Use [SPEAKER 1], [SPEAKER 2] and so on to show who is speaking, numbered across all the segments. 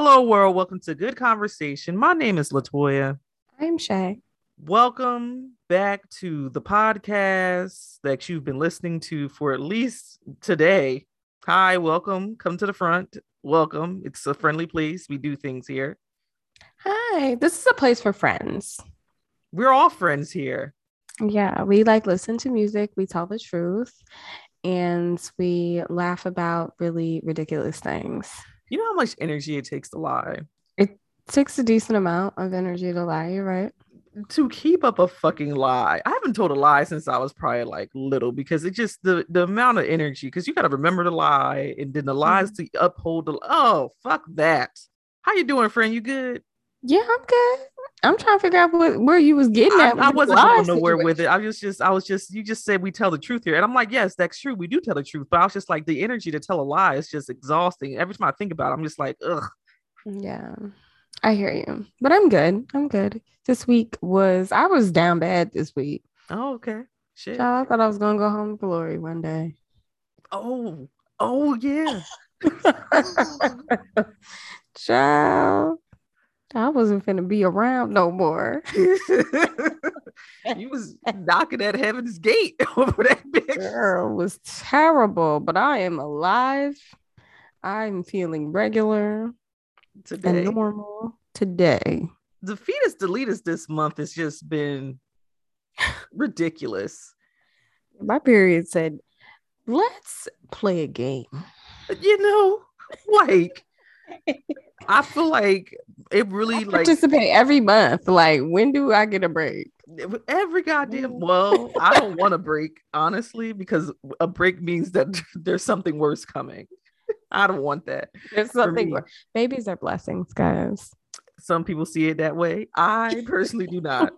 [SPEAKER 1] Hello, world. Welcome to Good Conversation. My name is Latoya.
[SPEAKER 2] I'm Shay.
[SPEAKER 1] Welcome back to the podcast that you've been listening to for at least today. Hi, welcome. Come to the front. Welcome. It's a friendly place. We do things here.
[SPEAKER 2] Hi, this is a place for friends.
[SPEAKER 1] We're all friends here.
[SPEAKER 2] Yeah, we like listen to music, we tell the truth, and we laugh about really ridiculous things.
[SPEAKER 1] You know how much energy it takes to lie?
[SPEAKER 2] It takes a decent amount of energy to lie, you're right.
[SPEAKER 1] To keep up a fucking lie. I haven't told a lie since I was probably like little because it just the the amount of energy because you got to remember the lie and then the lies
[SPEAKER 2] Mm-hmm.
[SPEAKER 1] to uphold the oh fuck that. How you doing, friend? You good?
[SPEAKER 2] Yeah, I'm good. I'm trying to figure out what, where you was getting at. with
[SPEAKER 1] I wasn't going nowhere with it. I was just, I was just, you just said we tell the truth here. And I'm like, yes, that's true. We do tell the truth. But I was just like, the energy to tell a lie is just exhausting. Every time I think about it, I'm just like, ugh.
[SPEAKER 2] Yeah, I hear you, but I'm good. I'm good. This week was I was down bad this week.
[SPEAKER 1] Oh, okay. Shit.
[SPEAKER 2] I thought I was gonna go home to glory one day.
[SPEAKER 1] Oh, oh, yeah.
[SPEAKER 2] Child, I wasn't finna be around no more.
[SPEAKER 1] you was knocking at heaven's gate over that bitch.
[SPEAKER 2] Girl, it was terrible, but I am alive. I'm feeling regular
[SPEAKER 1] Today,
[SPEAKER 2] and normal today.
[SPEAKER 1] the fetus deletus this month has just been ridiculous.
[SPEAKER 2] My period said, "Let's play a game."
[SPEAKER 1] You know, like I feel like it
[SPEAKER 2] I
[SPEAKER 1] really like
[SPEAKER 2] participate every month. Like, when do I get a break?
[SPEAKER 1] every goddamn well i don't want a break honestly because a break means that there's something worse coming i don't want that
[SPEAKER 2] There's something.
[SPEAKER 1] me.
[SPEAKER 2] Babies are blessings, guys.
[SPEAKER 1] some people see it that way i personally do not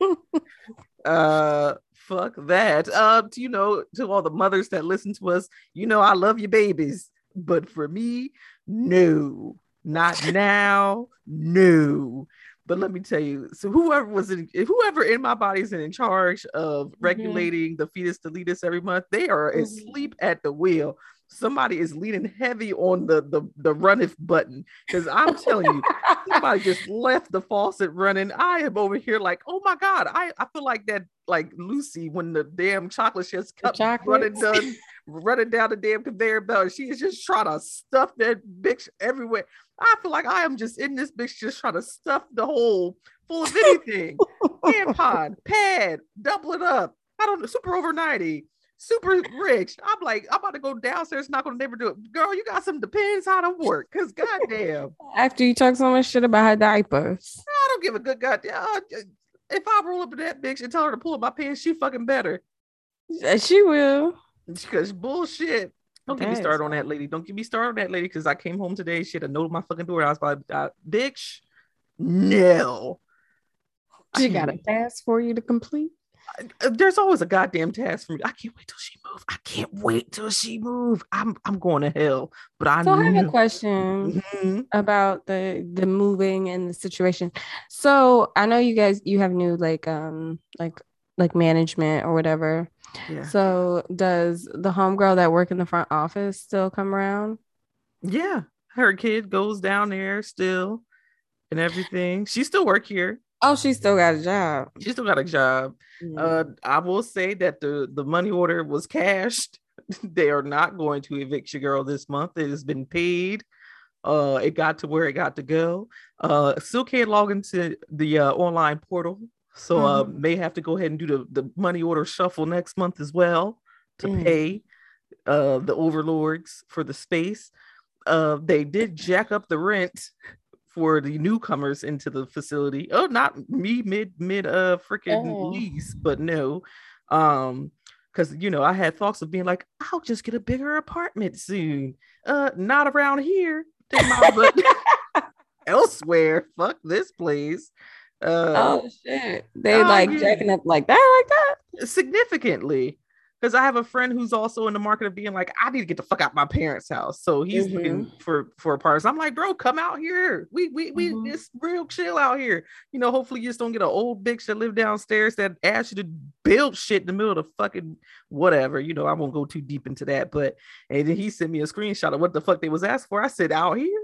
[SPEAKER 1] uh fuck that uh to, you know to all the mothers that listen to us you know i love your babies but for me no not now no. But let me tell you so whoever was in whoever in my body is in charge of regulating the fetus deletus every month they are
[SPEAKER 2] Mhm.
[SPEAKER 1] asleep at the wheel. Somebody is leaning heavy on the the, the run if button because i'm telling you somebody just left the faucet running. I am over here like, oh my god, I, I feel like that like Lucy when the damn chocolate
[SPEAKER 2] The
[SPEAKER 1] kept running done, running down the damn conveyor belt. She is just trying to stuff that bitch everywhere. I feel like I am just in this bitch just trying to stuff the hole full of anything. Tampon, pad, double it up. I don't know, super over 90. Super rich. I'm like, I'm about to go downstairs, not gonna never do it. Girl, you got some depends how to work. Cause goddamn.
[SPEAKER 2] After you talk so much shit about her diapers.
[SPEAKER 1] I don't give a good goddamn. uh, If I roll up in that bitch and tell her to pull up my pants, she fucking better.
[SPEAKER 2] She will.
[SPEAKER 1] Because bullshit. Don't get me started on that lady. Don't get me started on that lady because I came home today. She had a note on my fucking door. I was like, uh, bitch, no.
[SPEAKER 2] She got a task for you to complete.
[SPEAKER 1] Uh, There's always a goddamn task for me. I can't wait till she move. I can't wait till she move. I'm I'm going to hell. But I
[SPEAKER 2] So I have a
[SPEAKER 1] knew-
[SPEAKER 2] question
[SPEAKER 1] Mhm.
[SPEAKER 2] about the the moving and the situation. So I know you guys you have new like um like like management or whatever.
[SPEAKER 1] Yeah.
[SPEAKER 2] So does the homegirl that work in the front office still come around?
[SPEAKER 1] Yeah. Her kid goes down there still and everything. She still work here.
[SPEAKER 2] Oh, she still got a job.
[SPEAKER 1] She still got a job.
[SPEAKER 2] Mm.
[SPEAKER 1] Uh, I will say that the the money order was cashed. they are not going to evict your girl this month. It has been paid. Uh, it got to where it got to go. Uh, still can't log into the uh, online portal, so uh,
[SPEAKER 2] Mhm.
[SPEAKER 1] may have to go ahead and do the the money order shuffle next month as well to
[SPEAKER 2] Mm.
[SPEAKER 1] pay uh the overlords for the space. Uh, they did jack up the rent for the newcomers into the facility. Oh, not me mid mid uh freaking
[SPEAKER 2] Oh.
[SPEAKER 1] lease, but no. Um because you know I had thoughts of being like, I'll just get a bigger apartment soon. Uh not around here. Take my butt elsewhere. Fuck this place. Uh
[SPEAKER 2] Oh shit. They
[SPEAKER 1] Oh,
[SPEAKER 2] like
[SPEAKER 1] yeah.
[SPEAKER 2] jacking up like that, like that.
[SPEAKER 1] significantly. Because I have a friend who's also in the market of being like, I need to get the fuck out my parents' house. So he's looking
[SPEAKER 2] Mm-hmm.
[SPEAKER 1] for for apartments. I'm like, bro, come out here. We we we
[SPEAKER 2] Mhm.
[SPEAKER 1] it's real chill out here. You know, hopefully you just don't get an old bitch that live downstairs that asks you to build shit in the middle of the fucking whatever. You know, I won't go too deep into that. But and then he sent me a screenshot of what the fuck they was asked for. I said, out here.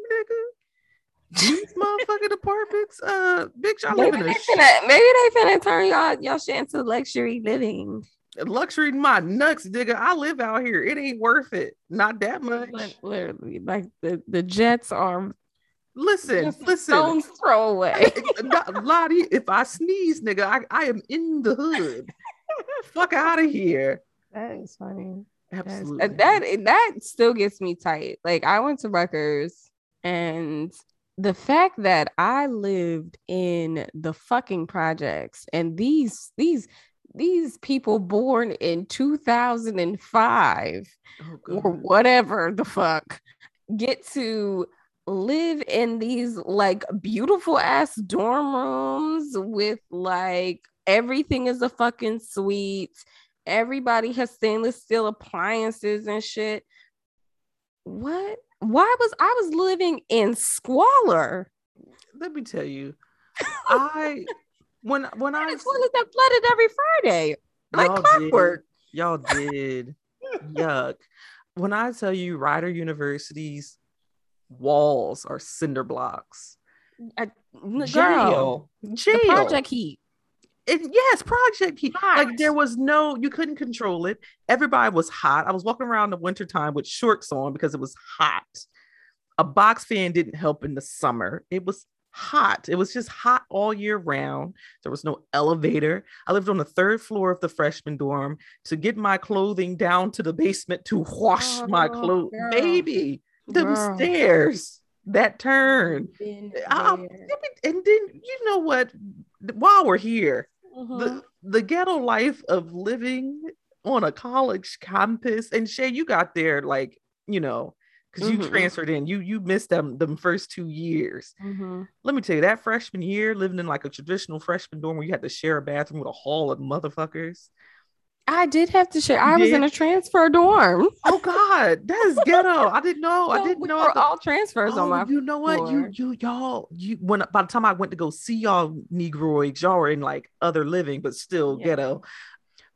[SPEAKER 1] These motherfucking apartments, uh, bitch, I live
[SPEAKER 2] Maybe
[SPEAKER 1] in
[SPEAKER 2] they,
[SPEAKER 1] a
[SPEAKER 2] finna, maybe they finna turn y'all y'all shit into luxury living.
[SPEAKER 1] luxury my nuts, digga. I live out here. It ain't worth it. Not that much.
[SPEAKER 2] Like, literally, like the, the jets are
[SPEAKER 1] Listen, listen.
[SPEAKER 2] throw away.
[SPEAKER 1] Lottie, if I sneeze, nigga, I, I am in the hood. Fuck out of here.
[SPEAKER 2] that is funny.
[SPEAKER 1] Absolutely.
[SPEAKER 2] that that still gets me tight. Like I went to Rutgers, and the fact that I lived in the fucking projects, and these these these people born in 2005
[SPEAKER 1] Oh,
[SPEAKER 2] or whatever the fuck get to live in these like beautiful ass dorm rooms with like everything is a fucking suite. Everybody has stainless steel appliances and shit. What? Why was I was living in squalor?
[SPEAKER 1] Let me tell you, I when when I
[SPEAKER 2] I toilet that flooded every Friday, like
[SPEAKER 1] Y'all
[SPEAKER 2] clockwork.
[SPEAKER 1] Did. Y'all did. Yuck. When I tell you Rider University's walls are cinder blocks.
[SPEAKER 2] I- girl,
[SPEAKER 1] Jail.
[SPEAKER 2] the
[SPEAKER 1] Jail.
[SPEAKER 2] project heat.
[SPEAKER 1] It- yes, project heat. Like there was no, you couldn't control it. Everybody was hot. I was walking around in the wintertime with shorts on because it was hot. A box fan didn't help in the summer. It was hot. It was just hot all year round. There was no elevator. I lived on the third floor of the freshman dorm to get my clothing down to the basement to wash oh, my
[SPEAKER 2] Oh,
[SPEAKER 1] clothes.
[SPEAKER 2] girl.
[SPEAKER 1] Baby, them
[SPEAKER 2] Girl.
[SPEAKER 1] stairs, that turn. I- And then you know what? While we're here,
[SPEAKER 2] Mhm.
[SPEAKER 1] the the ghetto life of living on a college campus and Shay, you got there like you know because you
[SPEAKER 2] Mhm.
[SPEAKER 1] transferred in you you missed them them first two years
[SPEAKER 2] Mhm.
[SPEAKER 1] let me tell you that freshman year living in like a traditional freshman dorm where you had to share a bathroom with a hall of motherfuckers
[SPEAKER 2] I did have to share. I was in a transfer dorm.
[SPEAKER 1] oh god that is ghetto i didn't know i didn't
[SPEAKER 2] we
[SPEAKER 1] know
[SPEAKER 2] were
[SPEAKER 1] the-
[SPEAKER 2] all transfers
[SPEAKER 1] Oh,
[SPEAKER 2] on my.
[SPEAKER 1] you know what? You
[SPEAKER 2] floor.
[SPEAKER 1] you y'all you when by the time I went to go see y'all Negroids, y'all were in like other living, but still
[SPEAKER 2] Yeah.
[SPEAKER 1] ghetto.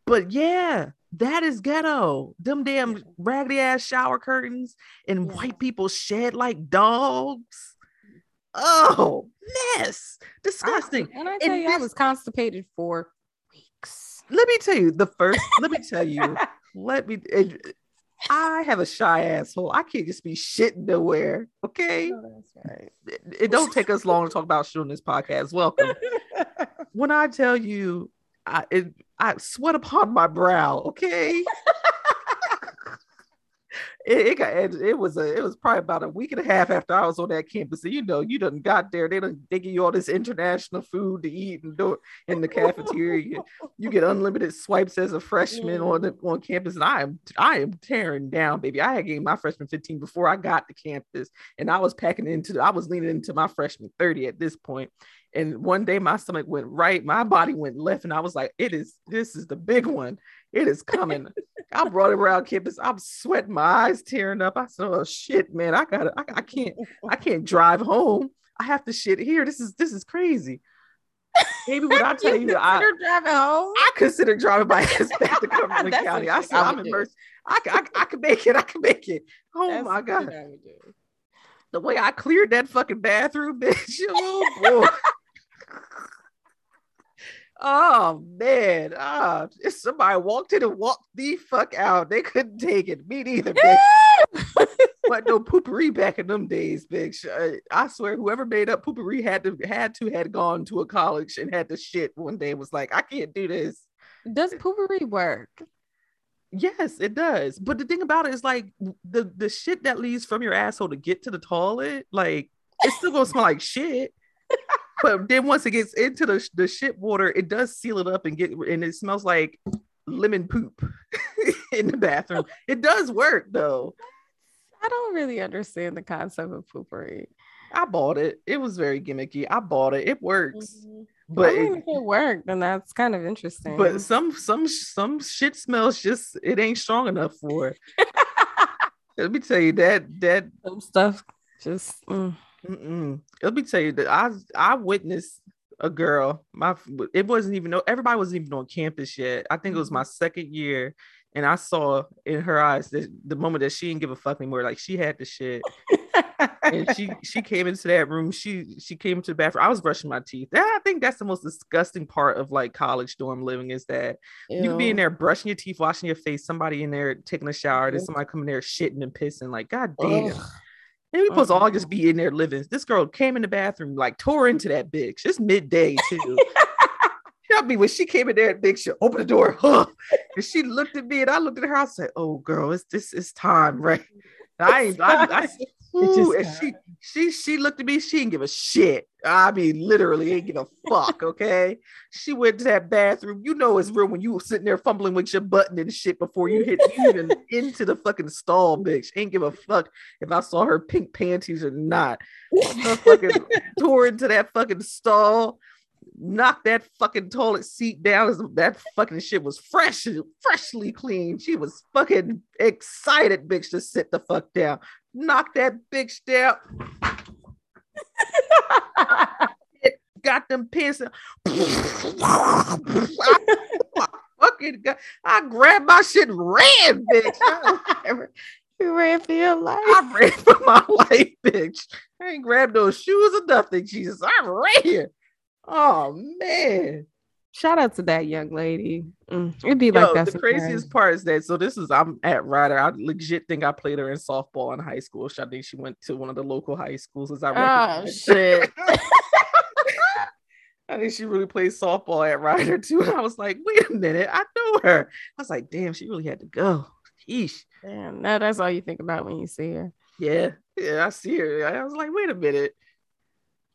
[SPEAKER 1] But yeah, that is ghetto. Them damn
[SPEAKER 2] Yeah.
[SPEAKER 1] raggedy ass shower curtains and
[SPEAKER 2] Yeah.
[SPEAKER 1] white people shed like dogs. Oh, mess. Disgusting.
[SPEAKER 2] And I tell
[SPEAKER 1] And
[SPEAKER 2] you, I was constipated for.
[SPEAKER 1] Let me tell you the first, let me tell you, let me it- I have a shy asshole. I can't just be shitting nowhere. Okay.
[SPEAKER 2] Oh, that's right.
[SPEAKER 1] It, it don't take us long to talk about shit on this podcast. Welcome. when I tell you, I it, I sweat upon my brow. Okay. it, it got it, was a it was probably about a week and a half after I was on that campus. And you know, you done got there. They done they give you all this international food to eat and do it in the cafeteria. you get unlimited swipes as a freshman on the on campus, and I am I am tearing down, baby. I had gained my freshman 15 before I got to campus, and I was packing into I was leaning into my freshman 30 at this point. And one day my stomach went right, my body went left, and I was like, "It is this is the big one. It is coming." I brought it around campus. I'm sweating, my eyes tearing up. I said, "Oh shit, man! I got to I, I can't. I can't drive home. I have to shit here. This is this is crazy." Maybe when I tell you, I,
[SPEAKER 2] consider driving home.
[SPEAKER 1] I consider driving my ass back to Cumberland County. I said
[SPEAKER 2] I
[SPEAKER 1] I'm
[SPEAKER 2] would do.
[SPEAKER 1] immersed. I can make it. I can make it. Oh
[SPEAKER 2] That's
[SPEAKER 1] my god,
[SPEAKER 2] I
[SPEAKER 1] the way I cleared that fucking bathroom, bitch. Oh boy. Oh man. Ah, if somebody walked in and walked the fuck out. They couldn't take it. Me neither, bitch. but no Poo-Pourri back in them days, bitch. I, I swear, whoever made up Poo-Pourri had to had to had gone to a college and had to shit one day. and Was like, I can't do this.
[SPEAKER 2] Does Poo-Pourri work?
[SPEAKER 1] Yes, it does. But the thing about it is like the the shit that leaves from your asshole to get to the toilet, like it's still gonna smell like shit. But then once it gets into the, the shit water, it does seal it up and get and it smells like lemon poop in the bathroom. It does work though.
[SPEAKER 2] I don't really understand the concept of Poo-Pourri.
[SPEAKER 1] I bought it. It was very gimmicky. I bought it. It works.
[SPEAKER 2] But
[SPEAKER 1] But
[SPEAKER 2] I mean,
[SPEAKER 1] it,
[SPEAKER 2] if it worked, then that's kind of interesting.
[SPEAKER 1] but some some some shit smells just it ain't strong enough for it. Let me tell you that that
[SPEAKER 2] some stuff just mm.
[SPEAKER 1] Mm-mm. Let me tell you that I I witnessed a girl. My it wasn't even no everybody wasn't even on campus yet. I think it was my mm-hmm. second year, and I saw in her eyes that the moment that she didn't give a fuck anymore. Like she had the shit, and she she came into that room. She she came to the bathroom. I was brushing my teeth. I think that's the most disgusting part of like college dorm living is that Ew. you can be in there brushing your teeth, washing your face, somebody in there taking a shower, then somebody coming there shitting and pissing. Like, god damn. Ugh. And we supposed to all uh-huh. just be in there living. This girl came in the bathroom, like tore into that bitch. It's midday too. Help me when she came in there, big she opened the door, huh? And she looked at me and I looked at her. I said, "Oh, girl, it's this is time, right?" I ain't. I, I, Ooh, and she she she looked at me. She didn't give a shit. I mean, literally, ain't give a fuck. Okay. She went to that bathroom. You know it's real when you sitting there fumbling with your button and shit before you hit even into the fucking stall, bitch. Ain't give a fuck if I saw her pink panties or not. fucking tore into that fucking stall knocked that fucking toilet seat down. As that fucking shit was fresh, freshly clean. She was fucking excited, bitch, to sit the fuck down. Knock that bitch down. got them pants. fucking got, I grabbed my shit and ran, bitch.
[SPEAKER 2] you ran for your life.
[SPEAKER 1] I ran for my life, bitch. I ain't grabbed those shoes or nothing, Jesus. I ran. Oh man.
[SPEAKER 2] Shout out to that young lady. Mm, it'd be Yo, like that.
[SPEAKER 1] The craziest part is that so this is I'm at Rider. I legit think I played her in softball in high school. I think she went to one of the local high schools. As I
[SPEAKER 2] oh shit.
[SPEAKER 1] I think she really played softball at Rider too. And I was like, wait a minute, I know her. I was like, damn, she really had to go. Yeesh.
[SPEAKER 2] Damn, now that's all you think about when you see her.
[SPEAKER 1] Yeah, yeah, I see her. I was like, wait a minute.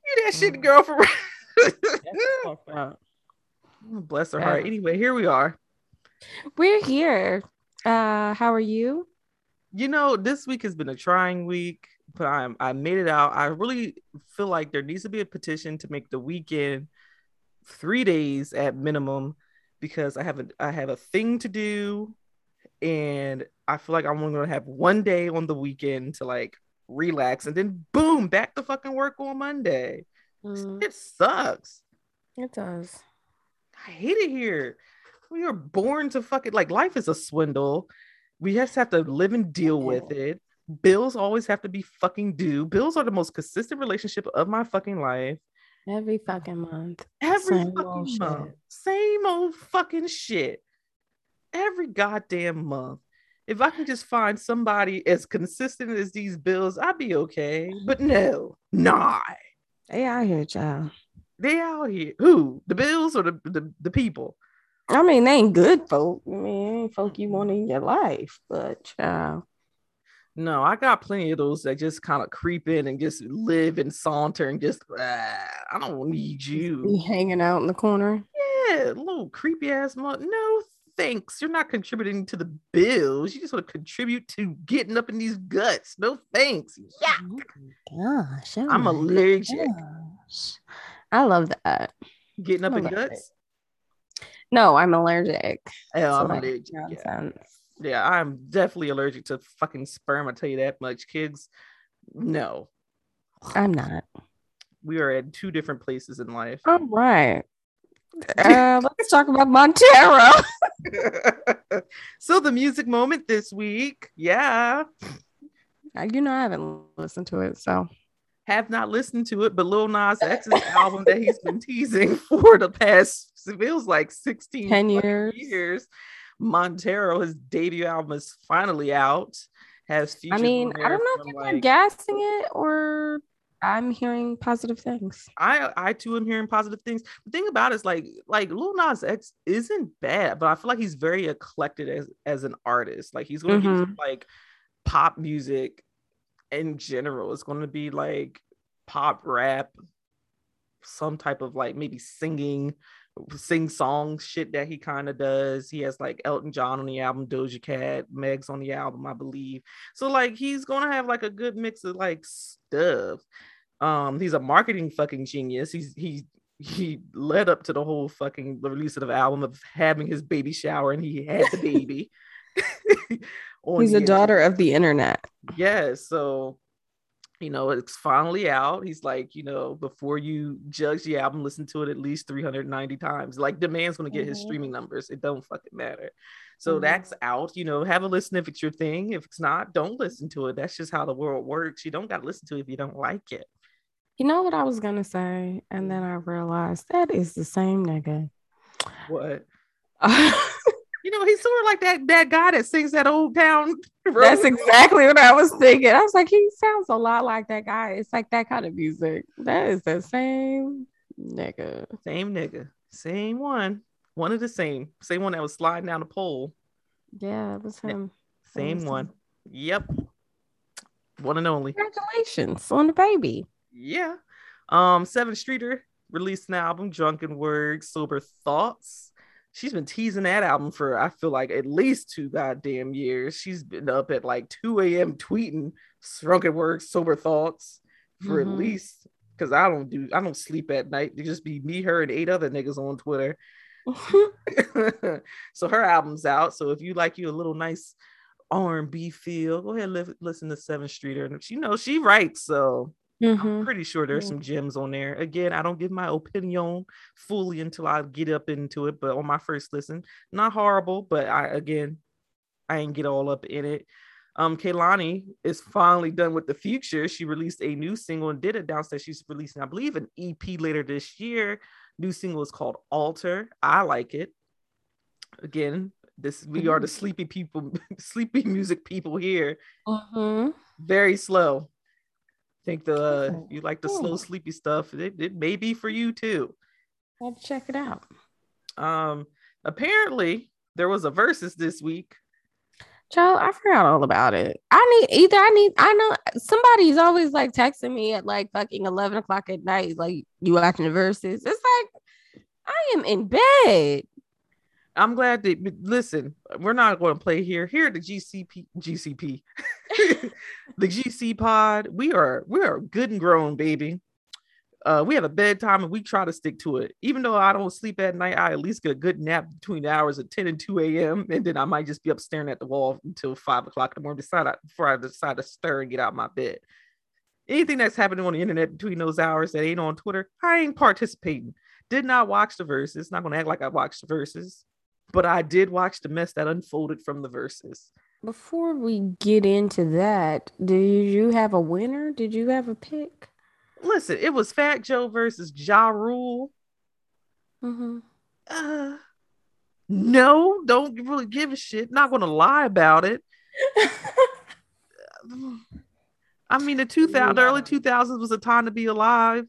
[SPEAKER 1] You that shit mm. girl for Bless her heart. Anyway, here we are.
[SPEAKER 2] We're here. Uh, how are you?
[SPEAKER 1] You know, this week has been a trying week, but I'm I made it out. I really feel like there needs to be a petition to make the weekend three days at minimum because I have a I have a thing to do and I feel like I'm only gonna have one day on the weekend to like relax and then boom back to fucking work on Monday. Mm. It sucks.
[SPEAKER 2] It does.
[SPEAKER 1] I hate it here. We are born to fucking like life is a swindle. We just have to live and deal yeah. with it. Bills always have to be fucking due. Bills are the most consistent relationship of my fucking life.
[SPEAKER 2] Every fucking month.
[SPEAKER 1] Every Same fucking month. Shit. Same old fucking shit. Every goddamn month. If I can just find somebody as consistent as these bills, I'd be okay. But no, nah.
[SPEAKER 2] They out here, child.
[SPEAKER 1] They out here. Who? The bills or the, the, the people?
[SPEAKER 2] I mean, they ain't good folk. I mean, ain't folk you want in your life, but child.
[SPEAKER 1] No, I got plenty of those that just kind of creep in and just live and saunter and just ah, I don't need you.
[SPEAKER 2] Be hanging out in the corner.
[SPEAKER 1] Yeah, little creepy ass mother. No, thanks. You're not contributing to the bills. You just want to contribute to getting up in these guts. No thanks. Yeah. Oh gosh. Oh I'm allergic. Gosh.
[SPEAKER 2] I love that.
[SPEAKER 1] Getting up in guts?
[SPEAKER 2] No, I'm allergic.
[SPEAKER 1] Yeah, I'm allergic. Yeah. yeah, I'm definitely allergic to fucking sperm. I tell you that much. Kids, no.
[SPEAKER 2] I'm not.
[SPEAKER 1] We are at two different places in life.
[SPEAKER 2] All right. Uh, let's talk about Montero.
[SPEAKER 1] so the music moment this week, yeah.
[SPEAKER 2] You know, I haven't listened to it, so
[SPEAKER 1] have not listened to it, but Lil Nas X's album that he's been teasing for the past it feels like 16
[SPEAKER 2] 10 years.
[SPEAKER 1] years. Montero, his debut album is finally out. Has
[SPEAKER 2] I mean, I don't know if people like, are gassing it or I'm hearing positive things.
[SPEAKER 1] I I too am hearing positive things. The thing about it is like like Lil Nas X isn't bad, but I feel like he's very eclectic as as an artist. Like he's going to mm-hmm. like pop music in general. It's going to be like pop rap, some type of like maybe singing, sing song shit that he kind of does. He has like Elton John on the album, Doja Cat, Megs on the album, I believe. So like he's gonna have like a good mix of like stuff. Um, he's a marketing fucking genius. He's he he led up to the whole fucking release of the album of having his baby shower and he had the baby.
[SPEAKER 2] he's a daughter of the internet.
[SPEAKER 1] Yeah, so you know, it's finally out. He's like, you know, before you judge the album, listen to it at least 390 times. Like the man's gonna get mm-hmm. his streaming numbers. It don't fucking matter. So mm-hmm. that's out. You know, have a listen if it's your thing. If it's not, don't listen to it. That's just how the world works. You don't gotta listen to it if you don't like it.
[SPEAKER 2] You know what I was gonna say, and mm. then I realized that is the same nigga.
[SPEAKER 1] What? You know, he's sort of like that that guy that sings that old town.
[SPEAKER 2] Road. That's exactly what I was thinking. I was like, he sounds a lot like that guy. It's like that kind of music. That is the same nigga.
[SPEAKER 1] Same nigga. Same one. One of the same. Same one that was sliding down the pole.
[SPEAKER 2] Yeah, it was him.
[SPEAKER 1] Same was one. Him. Yep. One and only.
[SPEAKER 2] Congratulations on the baby.
[SPEAKER 1] Yeah. Um, Sevyn Streeter released an album, Drunken Words, Sober Thoughts she's been teasing that album for I feel like at least two goddamn years. She's been up at like 2 a.m. tweeting drunken words, sober thoughts for mm-hmm. at least because I don't do I don't sleep at night. It just be me, her, and eight other niggas on Twitter. so her album's out. So if you like you a little nice R&B feel, go ahead li- listen to Sevyn Streeter. And she knows she writes, so Mm-hmm. I'm pretty sure there's some gems on there. Again, I don't give my opinion fully until I get up into it, but on my first listen, not horrible, but I again, I ain't get all up in it. Um, Kehlani is finally done with the future. She released a new single and did announce that she's releasing, I believe, an EP later this year. New single is called Altar. I like it. Again, this we are the mm-hmm. sleepy people, sleepy music people here. Mm-hmm. Very slow think the uh, you like the slow sleepy stuff it, it may be for you too
[SPEAKER 2] i'll check it out
[SPEAKER 1] um apparently there was a Verzuz this week
[SPEAKER 2] Joe, I forgot all about it. I need either I need I know somebody's always like texting me at like fucking eleven o'clock at night, like you watching the Verzuz. It's like I am in bed.
[SPEAKER 1] I'm glad that listen, we're not going to play here. Here at the GCP GCP, the GC pod, we are we are good and grown, baby. Uh, we have a bedtime and we try to stick to it. Even though I don't sleep at night, I at least get a good nap between the hours of 10 and 2 a.m. And then I might just be up staring at the wall until five o'clock in the morning decide before I decide to stir and get out of my bed. Anything that's happening on the internet between those hours that ain't on Twitter, I ain't participating. Did not watch the Verzuz. Not gonna act like I watched the Verzuz but I did watch the mess that unfolded from the Verzuz.
[SPEAKER 2] Before we get into that, did you have a winner? Did you have a pick?
[SPEAKER 1] Listen, it was Fat Joe versus Ja Rule. Mm-hmm. Uh, no, don't really give a shit. Not gonna lie about it. I mean, the 2000, the early 2000s was a time to be alive.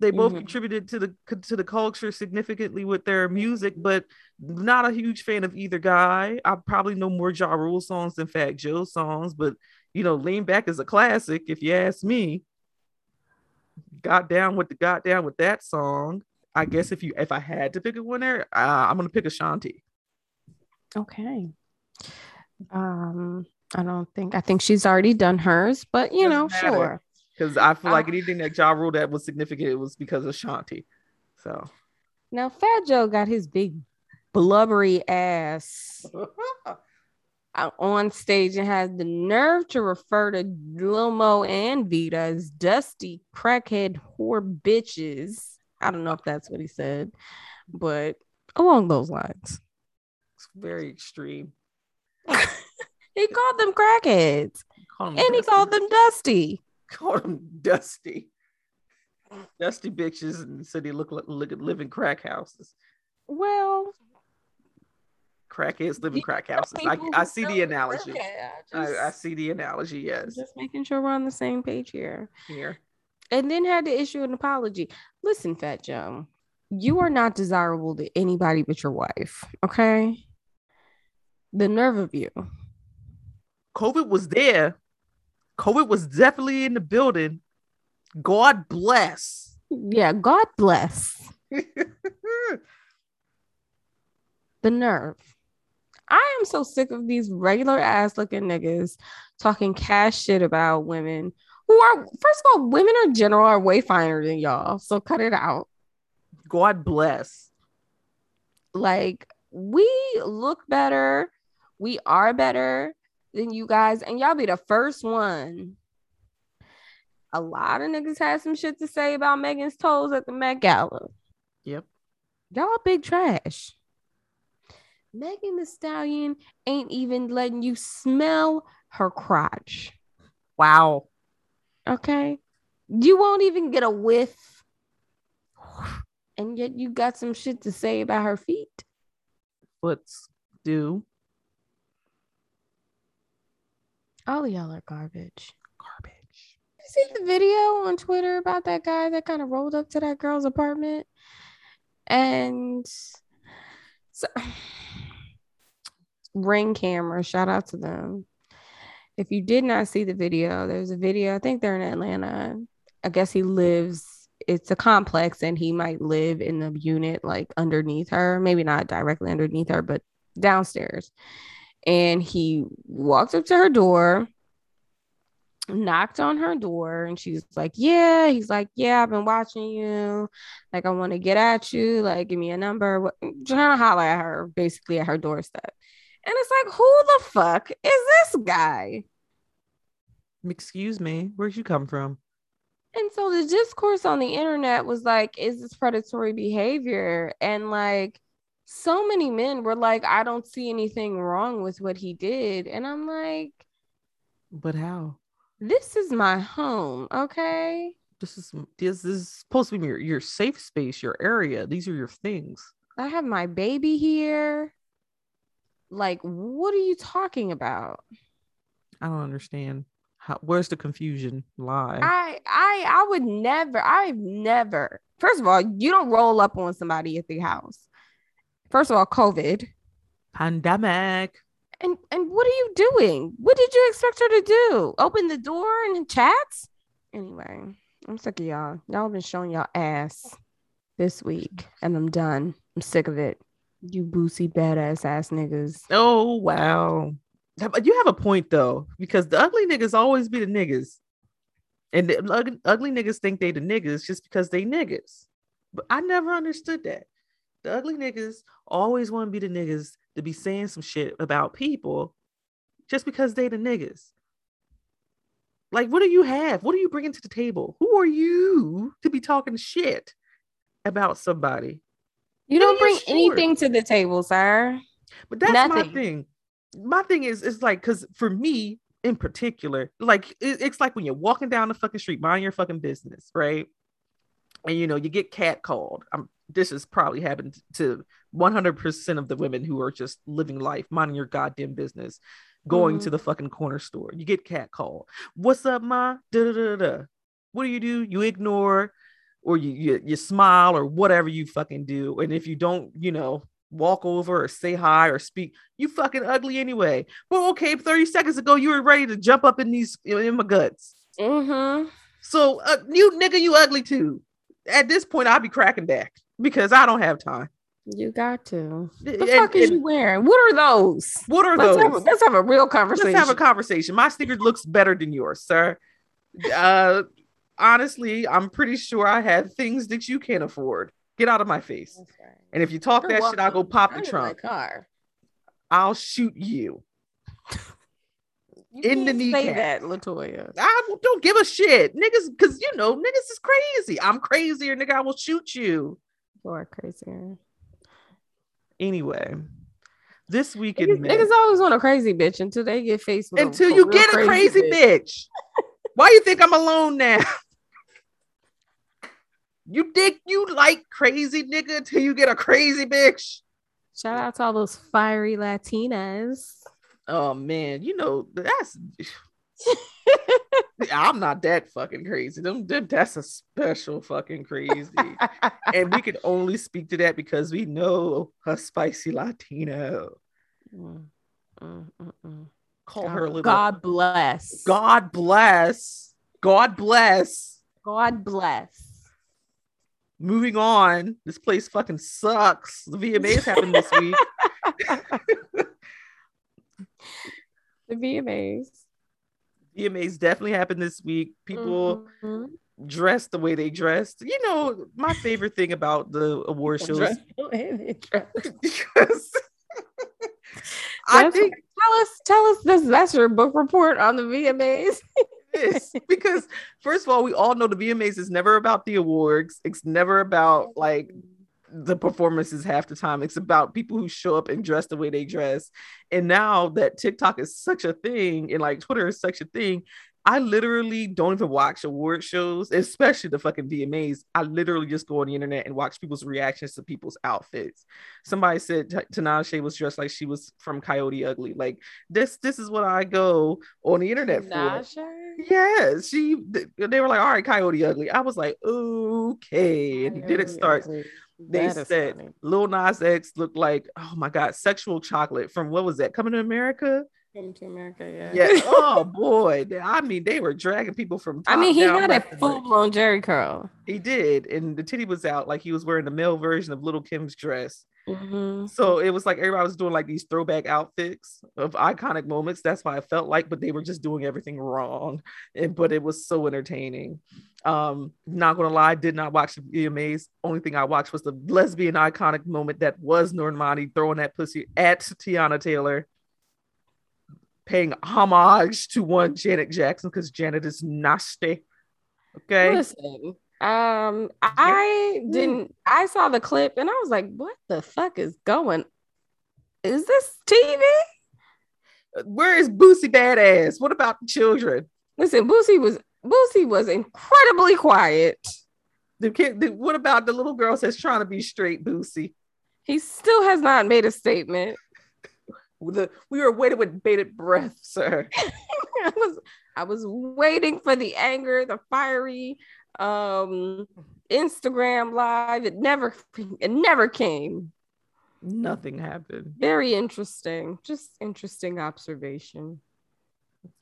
[SPEAKER 1] They both mm-hmm. contributed to the to the culture significantly with their music, but not a huge fan of either guy. I probably know more Ja Rule songs than Fat Joe songs, but you know, Lean Back is a classic, if you ask me. Got down with the got down with that song. I guess if you if I had to pick a winner, uh, I'm gonna pick Ashanti.
[SPEAKER 2] Okay. Um, I don't think I think she's already done hers, but you Doesn't know, matter. sure
[SPEAKER 1] because I feel like uh, anything that Ja Rule that was significant it was because of Shanti. So
[SPEAKER 2] now Fat Joe got his big blubbery ass on stage and had the nerve to refer to Lil Mo and Vita as dusty crackhead whore bitches. I don't know if that's what he said, but along those lines.
[SPEAKER 1] It's very extreme.
[SPEAKER 2] he called them crackheads. and dusty. he called them dusty.
[SPEAKER 1] called them Dusty. Dusty bitches and said they look like look crack houses.
[SPEAKER 2] Well,
[SPEAKER 1] crackheads live in crack houses. I, I see the analogy. I, just, I, I, see the analogy. Yes.
[SPEAKER 2] Just making sure we're on the same page here.
[SPEAKER 1] Here.
[SPEAKER 2] And then had to issue an apology. Listen, Fat Joe, you are not desirable to anybody but your wife. Okay. The nerve of you.
[SPEAKER 1] COVID was there COVID was definitely in the building. God bless.
[SPEAKER 2] Yeah, God bless. the nerve. I am so sick of these regular ass looking niggas talking cash shit about women who are, first of all, women in general are way finer than y'all. So cut it out.
[SPEAKER 1] God bless.
[SPEAKER 2] Like, we look better. We are better than you guys, and y'all be the first one a lot of niggas had some shit to say about Megan's toes at the Met Gala.
[SPEAKER 1] Yep.
[SPEAKER 2] Y'all big trash. Megan Thee Stallion ain't even letting you smell her crotch.
[SPEAKER 1] Wow.
[SPEAKER 2] Okay. You won't even get a whiff. And yet you got some shit to say about her feet.
[SPEAKER 1] Let's do
[SPEAKER 2] All of y'all are garbage.
[SPEAKER 1] garbage.
[SPEAKER 2] You see the video on Twitter about that guy that kind of rolled up to that girl's apartment? And so ring camera, shout out to them. If you did not see the video, there's a video. I think they're in Atlanta. I guess he lives, it's a complex, and he might live in the unit like underneath her. Maybe not directly underneath her, but downstairs. And he walked up to her door, knocked on her door, and she's like, Yeah. He's like, Yeah, I've been watching you. Like, I want to get at you. Like, give me a number. What- Trying to holler at her, basically at her doorstep. And it's like, who the fuck is this guy?
[SPEAKER 1] Excuse me. Where'd you come from?
[SPEAKER 2] And so the discourse on the internet was like, is this predatory behavior? And like, so many men were like, I don't see anything wrong with what he did. And I'm like,
[SPEAKER 1] But how?
[SPEAKER 2] this is my home, okay?
[SPEAKER 1] This is this is supposed to be your, your safe space, your area. These are your things.
[SPEAKER 2] I have my baby here. Like, what are you talking about?
[SPEAKER 1] I don't understand. How, where's the confusion lie?
[SPEAKER 2] I I I would never, I've never. First of all, you don't roll up on somebody at the house. First of all, COVID.
[SPEAKER 1] Pandemic.
[SPEAKER 2] And and what are you doing? What did you expect her to do? Open the door and chats? Anyway, I'm sick of y'all. Y'all been showing y'all ass this week, and I'm done. I'm sick of it. You boosie badass ass niggas.
[SPEAKER 1] Oh wow. You have a point though, because the ugly niggas always be the niggas. And the ugly, ugly niggas think they the niggas just because they niggas. But I never understood that. The ugly niggas always want to be the niggas to be saying some shit about people just because they the niggas. Like, what do you have? What are you bringing to the table? Who are you to be talking shit about somebody?
[SPEAKER 2] You don't bring
[SPEAKER 1] sure?
[SPEAKER 2] anything to the table, sir.
[SPEAKER 1] But that's my thing. My thing is, it's like, because for me in particular, like, it- it's like when you're walking down the fucking street, mind your fucking business, right? And you know, you get catcalled. I'm, this has probably happened to 100% of the women who are just living life, minding your goddamn business, going to
[SPEAKER 2] Mhm.
[SPEAKER 1] the fucking corner store. You get catcalled. What's up, ma? Da da da da. What do you do? You ignore, or you, you you smile, or whatever you fucking do. And if you don't, you know, walk over or say hi or speak, you fucking ugly anyway. Well, okay, 30 seconds ago, you were ready to jump up in these in my guts.
[SPEAKER 2] Mm-hmm.
[SPEAKER 1] So uh, you nigga, you ugly too. At this point, I'll be cracking back because I don't have time.
[SPEAKER 2] You got to. The
[SPEAKER 1] And-
[SPEAKER 2] fuck is you wearing? What are those?
[SPEAKER 1] What are
[SPEAKER 2] Let's
[SPEAKER 1] those?
[SPEAKER 2] have, a, let's have a real conversation.
[SPEAKER 1] Let's have a conversation. My sneaker looks better than yours, sir. Uh, honestly, I'm pretty sure I have things that you can't afford. Get out of my face.
[SPEAKER 2] Right.
[SPEAKER 1] And if you talk
[SPEAKER 2] You're
[SPEAKER 1] that shit, I'll go pop the trunk.
[SPEAKER 2] my car.
[SPEAKER 1] I'll shoot you.
[SPEAKER 2] You
[SPEAKER 1] In the
[SPEAKER 2] can't say that, Latoya.
[SPEAKER 1] I don't give a shit, niggas, because you know niggas is crazy. I'm crazier, nigga. I will shoot you
[SPEAKER 2] Are crazy.
[SPEAKER 1] anyway. This week in
[SPEAKER 2] Niggas, niggas always want a crazy bitch until they get faced with
[SPEAKER 1] until
[SPEAKER 2] a
[SPEAKER 1] you
[SPEAKER 2] real
[SPEAKER 1] get a crazy bitch. Why you think I'm alone now? you think you like crazy nigga until you get a crazy bitch.
[SPEAKER 2] Shout out to all those fiery Latinas.
[SPEAKER 1] Oh man, you know that's I'm not that fucking crazy. Them, them that's a special fucking crazy. and we can only speak to that because we know a spicy Latino.
[SPEAKER 2] Mm, mm, mm, mm.
[SPEAKER 1] Call her a little
[SPEAKER 2] God bless.
[SPEAKER 1] God bless. God bless.
[SPEAKER 2] God bless.
[SPEAKER 1] Moving on. This place fucking sucks. The VMAs happened this week.
[SPEAKER 2] The VMAs.
[SPEAKER 1] VMAs definitely happened this week. People
[SPEAKER 2] Mhm.
[SPEAKER 1] dressed the way they dressed. You know, my favorite thing about the award shows
[SPEAKER 2] Dress the way they dress.
[SPEAKER 1] because I think
[SPEAKER 2] Tell us, tell us this. That's your book report on the VMAs.
[SPEAKER 1] because first of all, we all know the VMAs is never about the awards. It's never about like the performances half the time. It's about people who show up and dress the way they dress. And now that TikTok is such a thing and like Twitter is such a thing, I literally don't even watch award shows, especially the fucking VMAs. I literally just go on the internet and watch people's reactions to people's outfits. Somebody said Tinashe was dressed like she was from Coyote Ugly. Like this, this is what I go on the internet Tinashe? for. Yes, she. They were like, "All right, Coyote Ugly." I was like, "Okay," and then it starts. They said funny. Lil Nas X looked like, oh my god, sexual chocolate from what was that? Coming to America.
[SPEAKER 2] Coming to America, yeah.
[SPEAKER 1] Yeah. oh boy. I mean, they were dragging people from.
[SPEAKER 2] I mean, he had a full blown Jheri curl.
[SPEAKER 1] He did, and the titty was out like he was wearing the male version of Lil Kim's dress. Mm-hmm. So it was like everybody was doing like these throwback outfits of iconic moments. That's why I felt like, but they were just doing everything wrong. And but it was so entertaining. Um, not gonna lie, did not watch the VMAs. Only thing I watched was the lesbian iconic moment that was Normani throwing that pussy at Teyana Taylor paying homage to one Janet Jackson because Janet is nasty. Okay.
[SPEAKER 2] Listen, um, I didn't. I saw the clip and I was like, "What the fuck is going? Is this TV?
[SPEAKER 1] Where is Boosie Badazz? What about the children?
[SPEAKER 2] Listen, Boosie was Boosie was incredibly quiet.
[SPEAKER 1] The kid. The, what about the little girl that's trying to be straight? Boosie.
[SPEAKER 2] He still has not made a statement
[SPEAKER 1] the we were waiting with bated breath, sir.
[SPEAKER 2] I was I was waiting for the anger, the fiery um Instagram live. It never it never came.
[SPEAKER 1] Nothing happened.
[SPEAKER 2] Very interesting. Just interesting observation.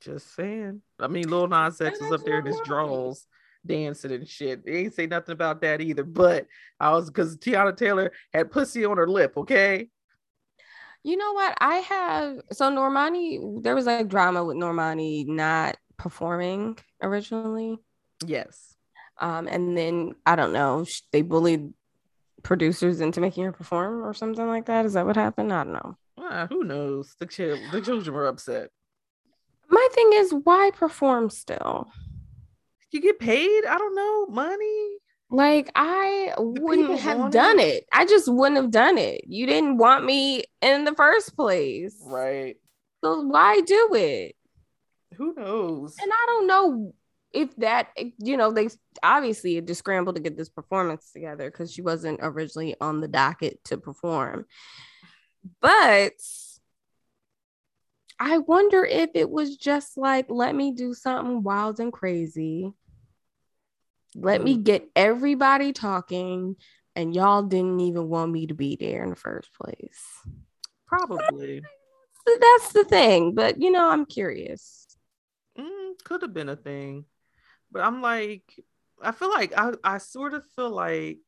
[SPEAKER 1] Just saying. I mean, Lil Nas X is up there in his drawers dancing and shit. They ain't say nothing about that either. But I was because Teyana Taylor had pussy on her lip, okay?
[SPEAKER 2] You know what? I have so Normani, there was like drama with Normani not performing originally.
[SPEAKER 1] Yes.
[SPEAKER 2] Um, and then I don't know, they bullied producers into making her perform or something like that. Is that what happened? I don't know.
[SPEAKER 1] Uh, who knows? The, ch- the children were upset.
[SPEAKER 2] My thing is, why perform still?
[SPEAKER 1] You get paid? I don't know, money.
[SPEAKER 2] Like I the wouldn't have done it. it. I just wouldn't have done it. You didn't want me in the first place.
[SPEAKER 1] Right.
[SPEAKER 2] So why do it?
[SPEAKER 1] Who knows?
[SPEAKER 2] And I don't know if that you know they obviously just scrambled to get this performance together because she wasn't originally on the docket to perform. But I wonder if it was just like, let me do something wild and crazy let me mm. get everybody talking, and y'all didn't even want me to be there in the first place.
[SPEAKER 1] Probably.
[SPEAKER 2] That's the thing. But, you know, I'm curious.
[SPEAKER 1] Mm, could have been a thing. But I'm like, I feel like I, I sort of feel like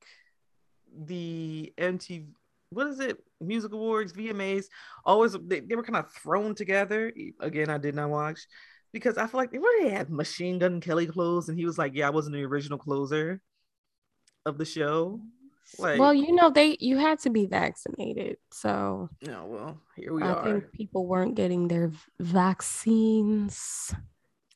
[SPEAKER 1] the MTV, what is it? Music Awards, VMAs, always they, they were kind of thrown together. Again, I did not watch because I feel like they really had Machine Gun Kelly close, and he was like, "Yeah, I wasn't the original closer of the show."
[SPEAKER 2] Like, well, you know, they you had to be vaccinated, so.
[SPEAKER 1] No, well, here we
[SPEAKER 2] I
[SPEAKER 1] are.
[SPEAKER 2] I think people weren't getting their vaccines,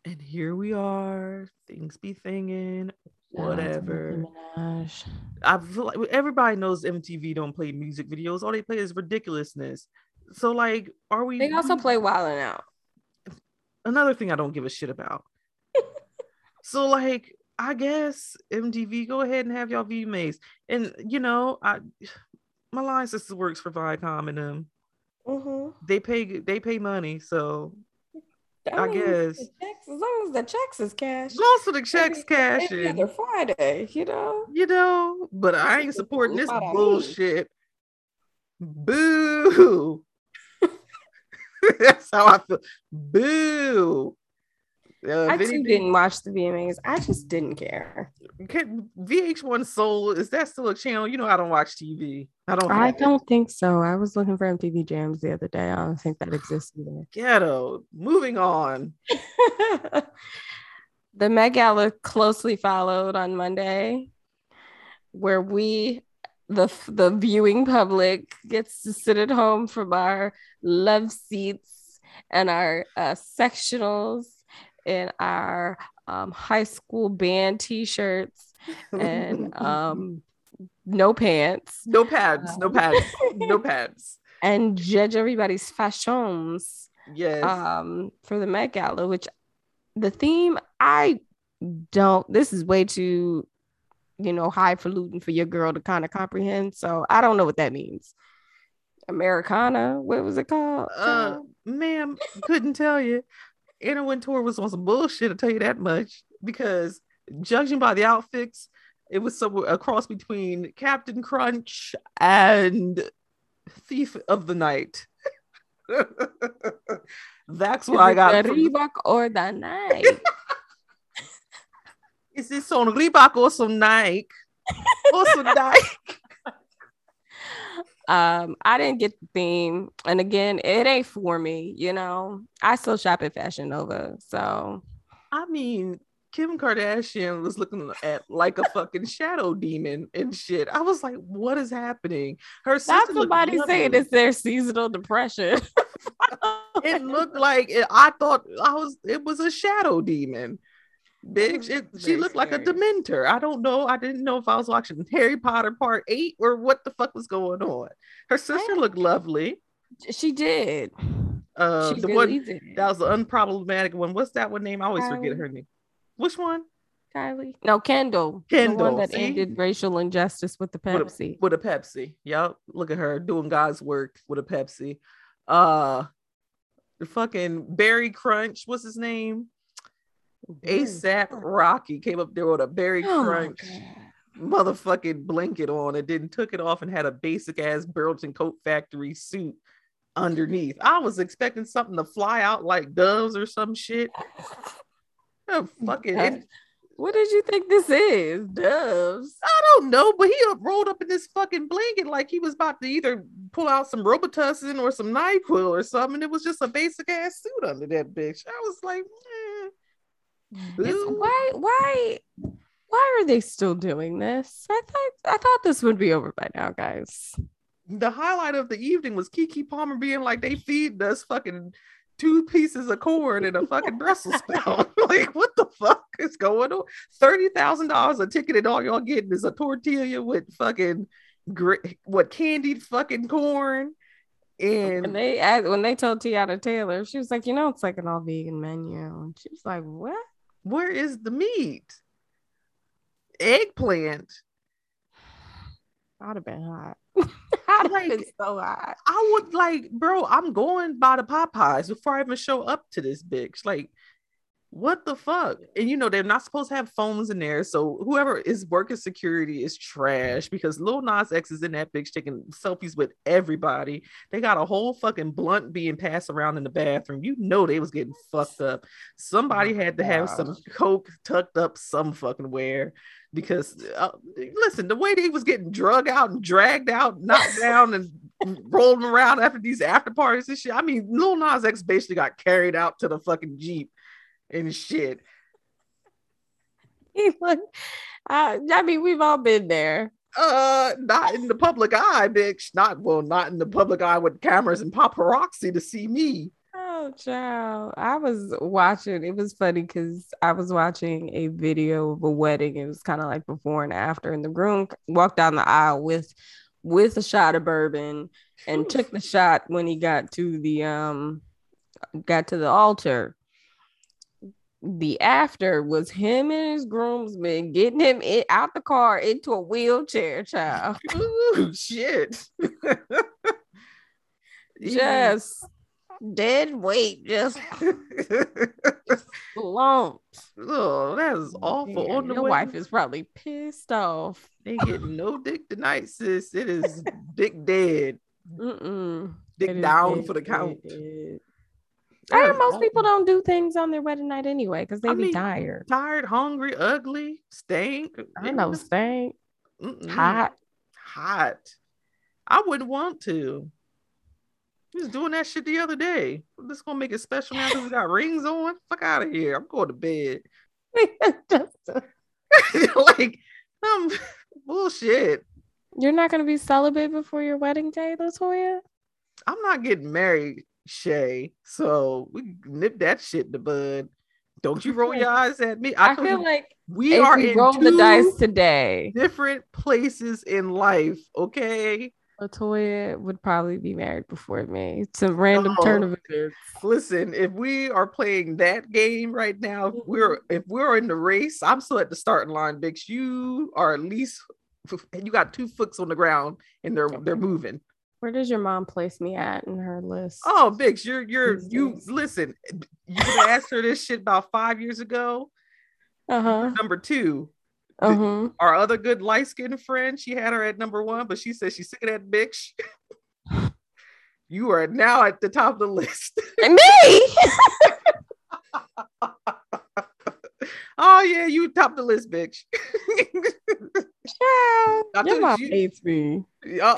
[SPEAKER 1] and here we are. Things be thinging. Whatever. I feel like everybody knows MTV don't play music videos. All they play is ridiculousness. So, like, are we?
[SPEAKER 2] They also play Wild 'N Out
[SPEAKER 1] another thing I don't give a shit about. so like I guess MTV, go ahead and have y'all VMAs. And you know, I my line sister works for Viacom and them. Mm-hmm. They pay they pay money, so I, I mean, guess
[SPEAKER 2] checks, as long as the checks is cash. As
[SPEAKER 1] long as the checks cash.
[SPEAKER 2] Every Friday, you know.
[SPEAKER 1] You know, but I ain't supporting this bullshit. Boo. That's how I feel. Boo.
[SPEAKER 2] Uh, I too didn't watch the VMAs. I just didn't care.
[SPEAKER 1] Can VH1 Soul is that still a channel? You know, I don't watch TV. I don't.
[SPEAKER 2] I don't it. think so. I was looking for MTV Jams the other day. I don't think that exists either.
[SPEAKER 1] Ghetto. Moving on.
[SPEAKER 2] the Met Gala closely followed on Monday, where we the the viewing public gets to sit at home from our love seats and our uh, sectionals in our um, high school band t-shirts and um, no pants
[SPEAKER 1] no pads, no pads, no pads.
[SPEAKER 2] and judge everybody's fashions
[SPEAKER 1] Yes.
[SPEAKER 2] um for the Met Gala, which the theme I don't this is way too you know highfalutin for your girl to kind of comprehend. So I don't know what that means. Americana, what was it called?
[SPEAKER 1] uh, ma'am, couldn't tell you. Anna Wintour was on some bullshit. I'll tell you that much. Because judging by the outfits, it was somewhere a cross between Captain Crunch and Thief of the Night. That's what I got.
[SPEAKER 2] the
[SPEAKER 1] from-
[SPEAKER 2] Reebok or the Nike.
[SPEAKER 1] Is this on Reebok or some Nike? or some Nike?
[SPEAKER 2] Um, I didn't get the theme, and again, it ain't for me. You know, I still shop at Fashion Nova, so
[SPEAKER 1] I mean, Kim Kardashian was looking at like a fucking shadow demon and shit. I was like, what is happening? Her sister
[SPEAKER 2] that's somebody saying it's their seasonal depression.
[SPEAKER 1] It looked like it, I thought I was. It was a shadow demon. Bitch, it, she looked like a dementor. I don't know. I didn't know if I was watching Harry Potter Part Eight or what the fuck was going on. Her sister looked lovely.
[SPEAKER 2] she did.
[SPEAKER 1] Uh,
[SPEAKER 2] she
[SPEAKER 1] the
[SPEAKER 2] really
[SPEAKER 1] one
[SPEAKER 2] did.
[SPEAKER 1] that was the unproblematic one. What's that one name? I always forget her name. Which one?
[SPEAKER 2] Kylie. No, Kendall.
[SPEAKER 1] Kendall.
[SPEAKER 2] the one that
[SPEAKER 1] see?
[SPEAKER 2] ended racial injustice with the
[SPEAKER 1] With a-
[SPEAKER 2] Pepsi.
[SPEAKER 1] with a Pepsi. Yep. Look at her doing God's work with a Pepsi. Uh the fucking Berry Crunch, what's his name? ASAP Rocky came up there with a Berry
[SPEAKER 2] Oh
[SPEAKER 1] Crunch motherfucking blanket on and then took it off and had a basic ass Burlington Coat Factory suit underneath. I was expecting something to fly out like doves or some shit. Oh, fucking
[SPEAKER 2] What did you think this is? Doves.
[SPEAKER 1] I don't know, but he up- rolled up in this fucking blanket like he was about to either pull out some Robitussin or some NyQuil or something. It was just a basic ass suit under that bitch. I was like, eh.
[SPEAKER 2] It's, why why why are they still doing this? I thought I thought this would be over by now, guys.
[SPEAKER 1] the highlight of the evening was Keke Palmer being like, they feed us fucking two pieces of corn and a fucking Brussels sprout. like, what the fuck is going on? Thirty thousand dollars a ticket, and all y'all getting is a tortilla with fucking what candied fucking corn.
[SPEAKER 2] And
[SPEAKER 1] And
[SPEAKER 2] they when they told Teyana Taylor, she was like, you know, it's like an all vegan menu. And she was like, what?
[SPEAKER 1] Where is the meat? Eggplant.
[SPEAKER 2] I'd have been hot. I'd have been
[SPEAKER 1] Like-
[SPEAKER 2] so hot.
[SPEAKER 1] I would like, bro, I'm going by the Popeyes before I even show up to this bitch. Like, what the fuck? And you know, they're not supposed to have phones in there. So whoever is working security is trash because Lil Nas X is in that bitch taking selfies with everybody. They got a whole fucking blunt being passed around in the bathroom. You know they was getting fucked up. Somebody had to have some coke tucked up some fucking where because uh, listen, the way they was getting drug out and dragged out, knocked down, and rolling around after these after parties and shit. I mean, Lil Nas X basically got carried out to the fucking jeep and shit.
[SPEAKER 2] He looked, I, I mean, we've all been there.
[SPEAKER 1] Uh, not in the public eye, bitch. Not well, not in the public eye with cameras and paparazzi to see me.
[SPEAKER 2] Oh, child. I was watching, it was funny because I was watching a video of a wedding. It was kind of like before and after. And the groom walked down the aisle with with a shot of bourbon and took the shot when he got to the um got to the altar. The after was him and his groomsmen getting him in, out the car into a wheelchair, child.
[SPEAKER 1] Ooh, shit.
[SPEAKER 2] Just dead weight, just lump.
[SPEAKER 1] oh, that is awful.
[SPEAKER 2] Yeah,
[SPEAKER 1] On the
[SPEAKER 2] your
[SPEAKER 1] way-
[SPEAKER 2] wife is probably pissed off.
[SPEAKER 1] Ain't getting no dick tonight, sis. It is dick dead.
[SPEAKER 2] Mm-mm.
[SPEAKER 1] Dick
[SPEAKER 2] It
[SPEAKER 1] down
[SPEAKER 2] dead,
[SPEAKER 1] for the count.
[SPEAKER 2] dead, dead. I hear
[SPEAKER 1] is
[SPEAKER 2] most people don't do things on their wedding night anyway because they
[SPEAKER 1] I
[SPEAKER 2] be
[SPEAKER 1] mean,
[SPEAKER 2] tired.
[SPEAKER 1] tired, hungry, ugly, stink.
[SPEAKER 2] I know, stank,
[SPEAKER 1] Mm-mm.
[SPEAKER 2] hot.
[SPEAKER 1] hot. I wouldn't want to. He was doing that shit the other day. This gonna make it special now because we got rings on. Fuck out of here. I'm going to bed. Like, um, bullshit.
[SPEAKER 2] You're not gonna be celibate before your wedding day, Latoya.
[SPEAKER 1] I'm not getting married, Shay. So we nip that shit in the bud. Don't you roll your eyes at me?
[SPEAKER 2] I,
[SPEAKER 1] told
[SPEAKER 2] feel
[SPEAKER 1] you,
[SPEAKER 2] like
[SPEAKER 1] we are
[SPEAKER 2] we
[SPEAKER 1] in
[SPEAKER 2] roll the dice today,
[SPEAKER 1] different places in life. Okay.
[SPEAKER 2] Latoya would probably be married before me. It's a random
[SPEAKER 1] Oh.
[SPEAKER 2] turn of events.
[SPEAKER 1] Listen, if we are playing that game right now, if we're if we're in the race, I'm still at the starting line, Bix. You are at least you got two foots on the ground and they're they're moving.
[SPEAKER 2] Where does your mom place me at in her list?
[SPEAKER 1] Oh, Bix, you're you're
[SPEAKER 2] These
[SPEAKER 1] you
[SPEAKER 2] days.
[SPEAKER 1] listen. You asked her this shit about five years ago.
[SPEAKER 2] uh huh.
[SPEAKER 1] Number two,
[SPEAKER 2] Uh huh.
[SPEAKER 1] our other good light skinned friend, she had her at number one, but she said she's sick of that bitch. you are now at the top of the list.
[SPEAKER 2] Me?
[SPEAKER 1] oh yeah, you top the list, bitch. I
[SPEAKER 2] Your mom
[SPEAKER 1] you-
[SPEAKER 2] hates me.
[SPEAKER 1] Yeah.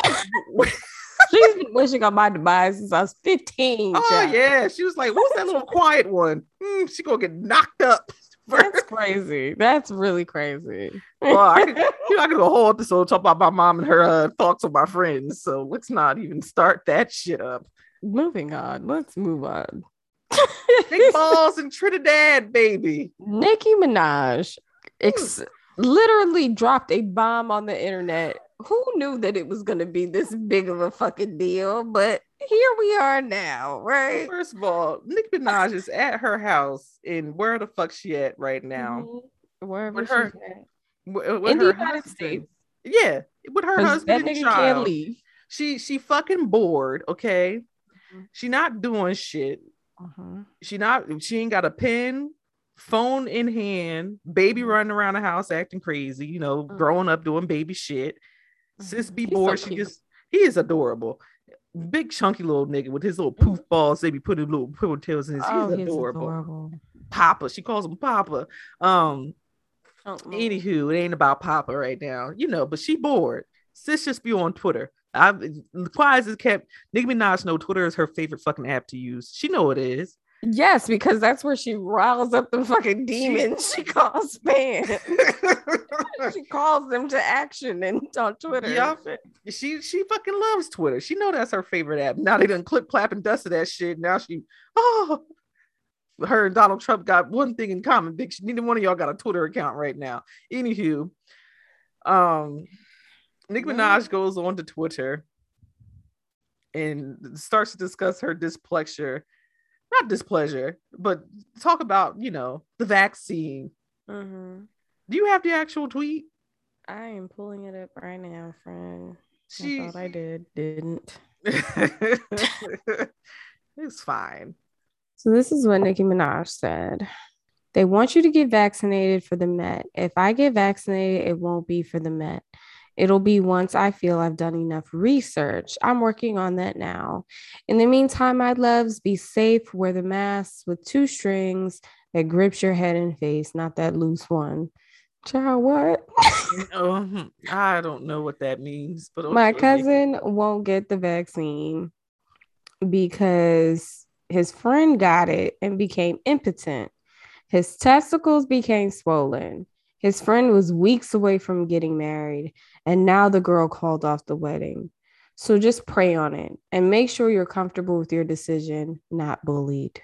[SPEAKER 2] She's been wishing on my demise since I was 15.
[SPEAKER 1] oh
[SPEAKER 2] child.
[SPEAKER 1] yeah, she was like, "What's that little quiet one? Hmm, she gonna get knocked up."
[SPEAKER 2] That's crazy. That's really crazy.
[SPEAKER 1] well, I could, you know, I could do a whole episode talk about my mom and her uh, thoughts on my friends. So let's not even start that shit up.
[SPEAKER 2] Moving on. Let's move on.
[SPEAKER 1] Big balls in Trinidad, baby.
[SPEAKER 2] Nicki Minaj ex- literally dropped a bomb on the internet. Who knew that it was going to be this big of a fucking deal? But here we are now, right?
[SPEAKER 1] First of all, Nicki Minaj is at her house, and where the fuck she at right now?
[SPEAKER 2] Mhm. Wherever
[SPEAKER 1] With her
[SPEAKER 2] she's at.
[SPEAKER 1] With, with
[SPEAKER 2] in the
[SPEAKER 1] her
[SPEAKER 2] United
[SPEAKER 1] husband.
[SPEAKER 2] States.
[SPEAKER 1] Yeah, with her
[SPEAKER 2] 'Cause
[SPEAKER 1] husband
[SPEAKER 2] that
[SPEAKER 1] and child.
[SPEAKER 2] can't leave.
[SPEAKER 1] She she fucking bored. Okay,
[SPEAKER 2] Mhm.
[SPEAKER 1] she not doing shit.
[SPEAKER 2] Uh-huh.
[SPEAKER 1] She not. She ain't got a pen, phone in hand, baby
[SPEAKER 2] Mhm.
[SPEAKER 1] running around the house acting crazy. You know,
[SPEAKER 2] Mhm.
[SPEAKER 1] growing up doing baby shit. Sis be
[SPEAKER 2] so
[SPEAKER 1] bored. she just he is adorable. Big chunky little nigga with his little poof balls. They be putting little ponytails in his.
[SPEAKER 2] Oh,
[SPEAKER 1] he's
[SPEAKER 2] he's
[SPEAKER 1] adorable.
[SPEAKER 2] adorable.
[SPEAKER 1] Papa. She calls him Papa. Um.
[SPEAKER 2] Don't.
[SPEAKER 1] Anywho, it ain't about Papa right now, you know. But she bored. Sis just be on Twitter. I quiet as it kept. Nicki Minaj know Twitter is her favorite fucking app to use. She know it is.
[SPEAKER 2] Yes, because that's where she riles up the fucking demons she calls fans. she calls them to action and on Twitter.
[SPEAKER 1] Yeah. she she fucking loves Twitter. She know that's her favorite app. Now they done clip clap and dusted that shit. Now she oh her and Donald Trump got one thing in common. Big neither one of y'all got a Twitter account right now. Anywho, um
[SPEAKER 2] Yeah.
[SPEAKER 1] Minaj goes on to Twitter and starts to discuss her displeasure, not displeasure, but talk about, you know, the vaccine.
[SPEAKER 2] Mhm.
[SPEAKER 1] Do you have the actual tweet?
[SPEAKER 2] I am pulling it up right now, friend.
[SPEAKER 1] She
[SPEAKER 2] I thought I did, didn't.
[SPEAKER 1] it's fine.
[SPEAKER 2] So this is what Nicki Minaj said. They want you to get vaccinated for the Met. If I get vaccinated, it won't be for the Met. It'll be once I feel I've done enough research. I'm working on that now. In the meantime, my loves, be safe. Wear the mask with two strings that grips your head and face, not that loose one. Child, what?
[SPEAKER 1] Um, I don't know what that means, but
[SPEAKER 2] My cousin won't get the vaccine because his friend got it and became impotent. His testicles became swollen. His friend was weeks away from getting married, and now the girl called off the wedding. So just pray on it and make sure you're comfortable with your decision, not bullied.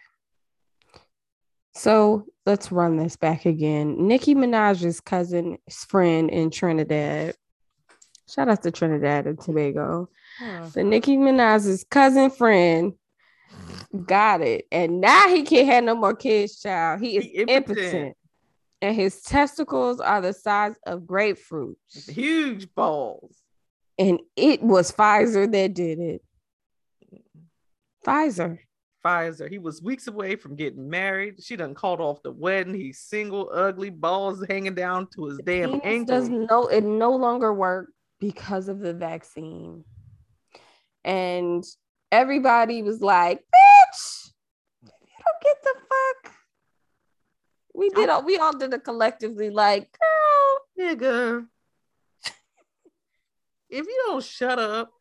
[SPEAKER 2] So let's run this back again. Nicki Minaj's cousin's friend in Trinidad. Shout out to Trinidad and Tobago. The Nicki Minaj's cousin friend got it, and now he can't have no more kids. Child, he is
[SPEAKER 1] He impotent.
[SPEAKER 2] impotent, and his testicles are the size of grapefruits.
[SPEAKER 1] Huge balls.
[SPEAKER 2] And it was Pfizer that did it. Pfizer.
[SPEAKER 1] Pfizer. He was weeks away from getting married. She done called off the wedding. He's single, ugly, balls hanging down to his damn
[SPEAKER 2] Penis
[SPEAKER 1] ankle.
[SPEAKER 2] does no it no longer work because of the vaccine. And everybody was like, bitch, you don't get the fuck. We did all we all did it collectively, like, girl.
[SPEAKER 1] Nigga. if you don't shut up,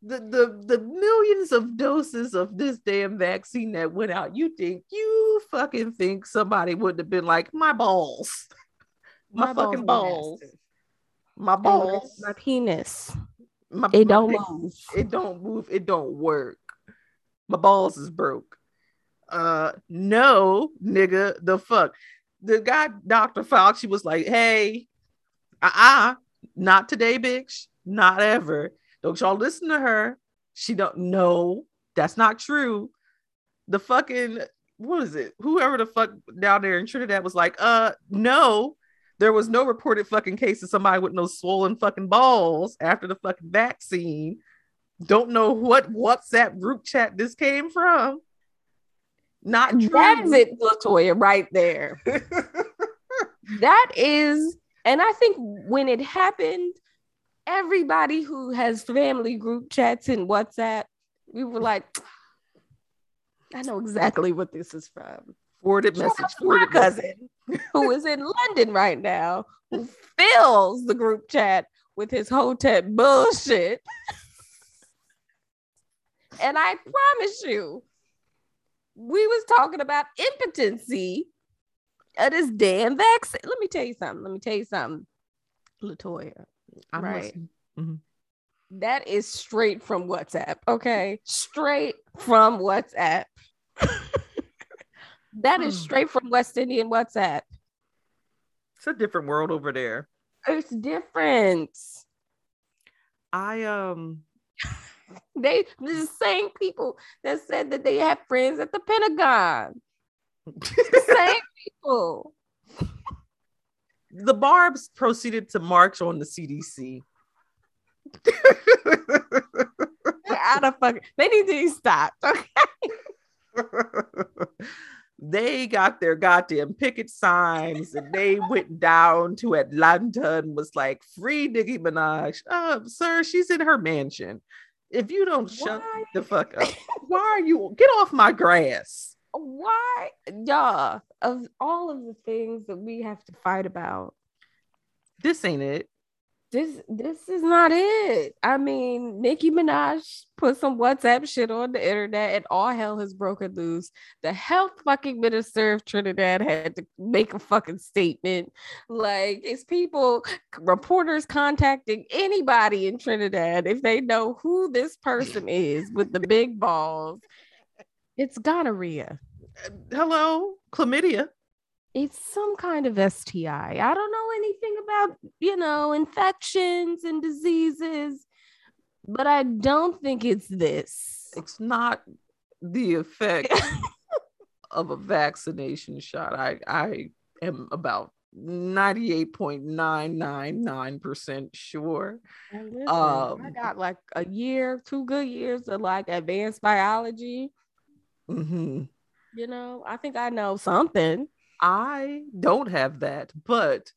[SPEAKER 1] the, the the millions of doses of this damn vaccine that went out, you think you fucking think somebody would have been like, my balls. My, fucking
[SPEAKER 2] were
[SPEAKER 1] balls. My balls.
[SPEAKER 2] My, penis.
[SPEAKER 1] My,
[SPEAKER 2] It
[SPEAKER 1] my
[SPEAKER 2] don't move.
[SPEAKER 1] It don't move. It don't work. My balls is broke. Uh, no, nigga, the fuck. The guy, Dr. Fauci, was like, hey, uh-uh, not today, bitch. Not ever. Don't y'all listen to her. She don't know. That's not true. The fucking what is it? Whoever the fuck down there in Trinidad was like, uh, no, there was no reported fucking case of somebody with no swollen fucking balls after the fucking vaccine. Don't know what WhatsApp group chat this came from. Not true.
[SPEAKER 2] That is it, Latoya, right there. that is, and I think when it happened, everybody who has family group chats in WhatsApp, we were like, I know exactly what this is from.
[SPEAKER 1] Forwarded message.
[SPEAKER 2] my
[SPEAKER 1] Forwarded message.
[SPEAKER 2] cousin, who is in London right now, who fills the group chat with his Hotep bullshit. and I promise you, we was talking about impotency of this damn vaccine. Let me tell you something. Let me tell you something, Latoya.
[SPEAKER 1] I'm
[SPEAKER 2] Right.
[SPEAKER 1] Mhm.
[SPEAKER 2] That is straight from WhatsApp. Okay. Straight from WhatsApp. that is
[SPEAKER 1] Hmm.
[SPEAKER 2] straight from West Indian WhatsApp.
[SPEAKER 1] It's a different world over there.
[SPEAKER 2] It's different.
[SPEAKER 1] I um
[SPEAKER 2] They the same people that said that they have friends at the Pentagon. The same people.
[SPEAKER 1] the Barbs proceeded to march on the CDC.
[SPEAKER 2] They're out of fucking. They need to be stopped. Okay.
[SPEAKER 1] they got their goddamn picket signs and they went down to Atlanta and was like, free Nicki Minaj. Uh, sir, she's in her mansion. If you don't shut the fuck up, why are you get off my grass?
[SPEAKER 2] Why, y'all? Of all of the things that we have to fight about,
[SPEAKER 1] This ain't it.
[SPEAKER 2] This this is not it. I mean, Nicki Minaj put some WhatsApp shit on the internet, and all hell has broken loose. The health fucking minister of Trinidad had to make a fucking statement. Like, it's people, reporters contacting anybody in Trinidad if they know who this person is with the big balls. It's gonorrhea.
[SPEAKER 1] Hello, chlamydia.
[SPEAKER 2] it's some kind of STI. I don't know anything about, you know, infections and diseases, but I don't think it's this.
[SPEAKER 1] It's not the effect of a vaccination shot. I I am about 98.999% sure.
[SPEAKER 2] Listen,
[SPEAKER 1] Um,
[SPEAKER 2] I got like a year, two good years of like advanced biology.
[SPEAKER 1] Mhm.
[SPEAKER 2] You know, I think I know something.
[SPEAKER 1] I don't have that, but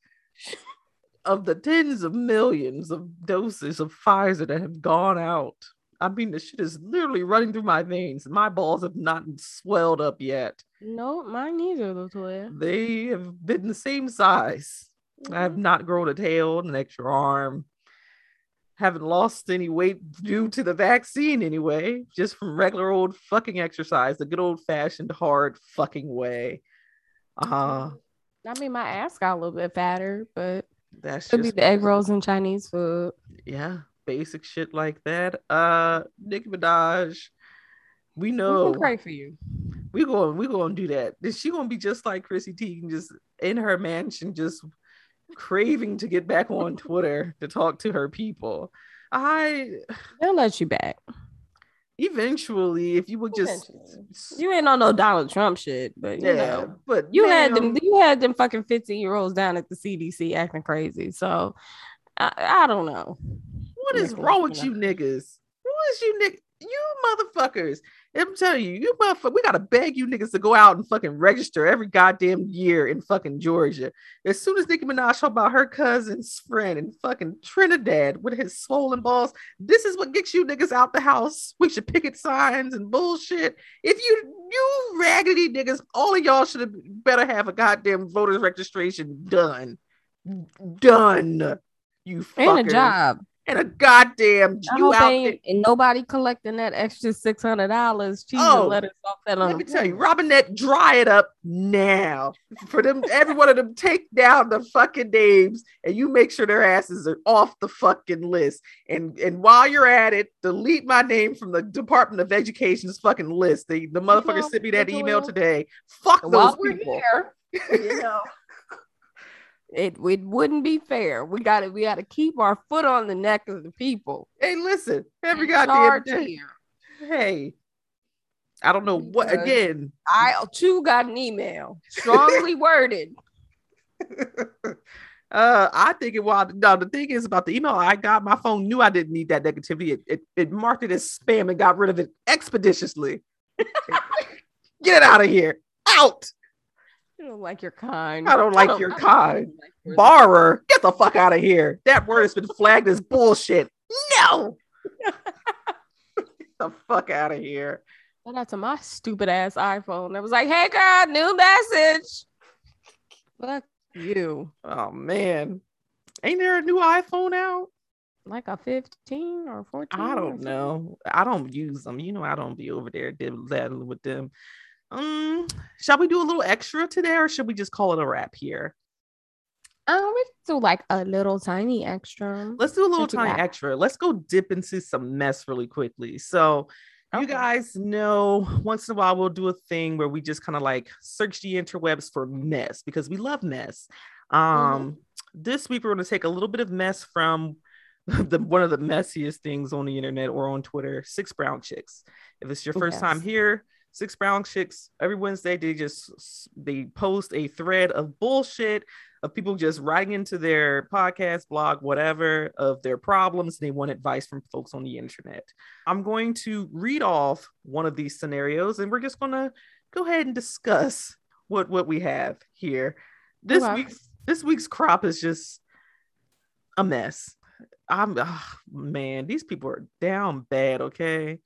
[SPEAKER 1] of the tens of millions of doses of Pfizer that have gone out, I mean, the shit is literally running through my veins. My balls have not swelled up yet.
[SPEAKER 2] No, mine neither, Latoya.
[SPEAKER 1] They have been the same size. I have not grown a tail, an extra arm. Haven't lost any weight due to the vaccine anyway, just from regular old fucking exercise, the good old fashioned hard fucking way. Uh,
[SPEAKER 2] I mean, my ass got a little bit fatter, but
[SPEAKER 1] that's
[SPEAKER 2] could be
[SPEAKER 1] just
[SPEAKER 2] the egg rolls and Chinese food.
[SPEAKER 1] yeah, basic shit like that. Uh, Nicki Minaj, we know
[SPEAKER 2] We pray for you.
[SPEAKER 1] we going we going to do that. Is she going to be just like Chrissy Teigen, just in her mansion, just craving to get back on Twitter to talk to her people? I
[SPEAKER 2] They'll let you back.
[SPEAKER 1] Eventually, if you would just
[SPEAKER 2] Eventually. You ain't on no Donald Trump shit, but you
[SPEAKER 1] yeah,
[SPEAKER 2] know,
[SPEAKER 1] but
[SPEAKER 2] you had them. You had them fucking fifteen year olds down at the CDC acting crazy. So I, I don't know.
[SPEAKER 1] What is wrong with you niggas? What is you niggas? You motherfuckers. I'm telling you, you motherfuckers, we gotta beg you niggas to go out and fucking register every goddamn year in fucking Georgia. As soon as Nicki Minaj talk about her cousin's friend in fucking Trinidad with his swollen balls, this is what gets you niggas out the house. We should picket signs and bullshit. If you you raggedy niggas, all of y'all should have better have a goddamn voters registration done. Done. You
[SPEAKER 2] And a job.
[SPEAKER 1] And a goddamn you out
[SPEAKER 2] ain't, and nobody collecting that extra six hundred dollars.
[SPEAKER 1] Oh,
[SPEAKER 2] and lettuce off that.
[SPEAKER 1] Let me tell you, Robinette, dry it up now. For them, every one of them, take down the fucking names and you make sure their asses are off the fucking list. And and while you're at it, delete my name from the Department of Education's fucking list. The the motherfucker sent me that email today. Fuck those
[SPEAKER 2] While we're
[SPEAKER 1] people.
[SPEAKER 2] here, you know, it it wouldn't be fair. We got to we got to keep our foot on the neck of the people.
[SPEAKER 1] Hey, listen, every goddamn day.
[SPEAKER 2] here.
[SPEAKER 1] Hey, I don't know what again.
[SPEAKER 2] I too got an email, strongly worded.
[SPEAKER 1] Uh, I think it was no. The thing is about the email I got. My phone knew I didn't need that negativity. It it, it marked it as spam and got rid of it expeditiously. Get it out of here. Out.
[SPEAKER 2] I don't like your kind.
[SPEAKER 1] I don't like your
[SPEAKER 2] I don't
[SPEAKER 1] kind.
[SPEAKER 2] like
[SPEAKER 1] Borrower. Get the fuck out of here. That word has been flagged as bullshit. No. Get the fuck out of here.
[SPEAKER 2] Shout out to my stupid ass iPhone. That was like, "Hey, God, new message." Fuck you.
[SPEAKER 1] Oh man. Ain't there a new iPhone out?
[SPEAKER 2] Like a fifteen or fourteen.
[SPEAKER 1] I don't know. I don't use them. You know, I don't be over there diddling with them. Um, shall we do a little extra today, or should we just call it a wrap here?
[SPEAKER 2] Um, we do like a little tiny extra.
[SPEAKER 1] Let's do a little
[SPEAKER 2] Let's
[SPEAKER 1] tiny extra. Let's go dip into some mess really quickly. So, you guys know once in a while we'll do a thing where we just kind of like search the interwebs for mess because we love mess. Um,
[SPEAKER 2] Mm-hmm.
[SPEAKER 1] this week we're going to take a little bit of mess from the one of the messiest things on the internet or on Twitter, six brown chicks. If it's your first time here, six brown chicks every Wednesday they just they post a thread of bullshit of people just writing into their podcast, blog, whatever of their problems. They want advice from folks on the internet. I'm going to read off one of these scenarios and we're just going to go ahead and discuss what what we have here. This week's this week's crop is just a mess. I'm ah, man, these people are down bad, okay?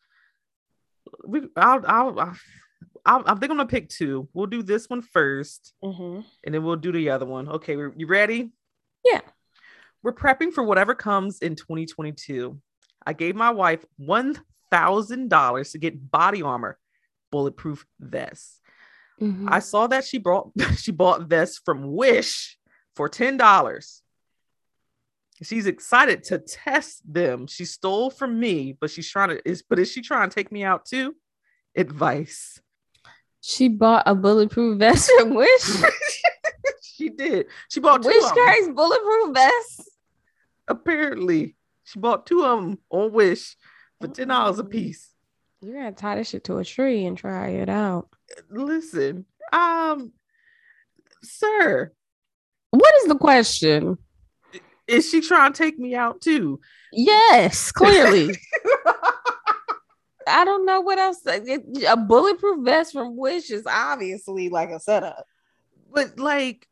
[SPEAKER 1] We I'll I'll, I'll, I'll think I'm gonna pick two. We'll do this one first
[SPEAKER 2] Mm-hmm.
[SPEAKER 1] and then we'll do the other one. Okay, you ready?
[SPEAKER 2] Yeah.
[SPEAKER 1] We're prepping for whatever comes in 2022. I gave my wife $1,000 to get body armor, bulletproof vests.
[SPEAKER 2] Mm-hmm.
[SPEAKER 1] I saw that she brought she bought vests from Wish for $10. She's excited to test them. She stole from me, but she's trying to is but is she trying to take me out too? Advice.
[SPEAKER 2] She bought a bulletproof vest from Wish.
[SPEAKER 1] she did. She bought two
[SPEAKER 2] Wish carries bulletproof vests.
[SPEAKER 1] apparently she bought two of them on wish for ten dollars a
[SPEAKER 2] Mm.
[SPEAKER 1] piece
[SPEAKER 2] You're gonna tie this shit to a tree and try it out.
[SPEAKER 1] listen um sir
[SPEAKER 2] What is the question?
[SPEAKER 1] Is she trying to take me out too
[SPEAKER 2] Yes, clearly. I don't know what else. A bulletproof vest from Wish is obviously like a setup.
[SPEAKER 1] but like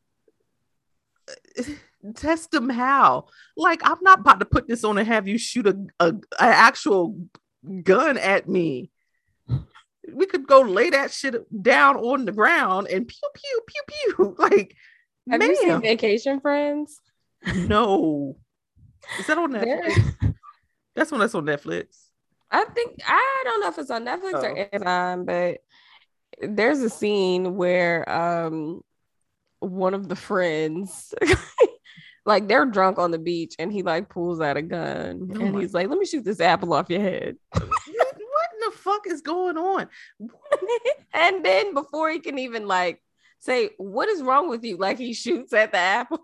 [SPEAKER 1] test them how like i'm not about to put this on and have you shoot a, a, a actual gun at me we could go lay that shit down on the ground and pew pew pew pew like
[SPEAKER 2] Have you seen. Vacation Friends?
[SPEAKER 1] No is that on netflix that's one that's on netflix
[SPEAKER 2] I think I don't know if it's on Netflix or
[SPEAKER 1] Oh.
[SPEAKER 2] Amazon, but there's a scene where um one of the friends like they're drunk on the beach and he like pulls out a gun
[SPEAKER 1] Oh
[SPEAKER 2] and
[SPEAKER 1] my-
[SPEAKER 2] he's like, Let me shoot this apple off your head.
[SPEAKER 1] what in the fuck is going on?
[SPEAKER 2] and then before he can even like say, What is wrong with you? Like he shoots at the apple.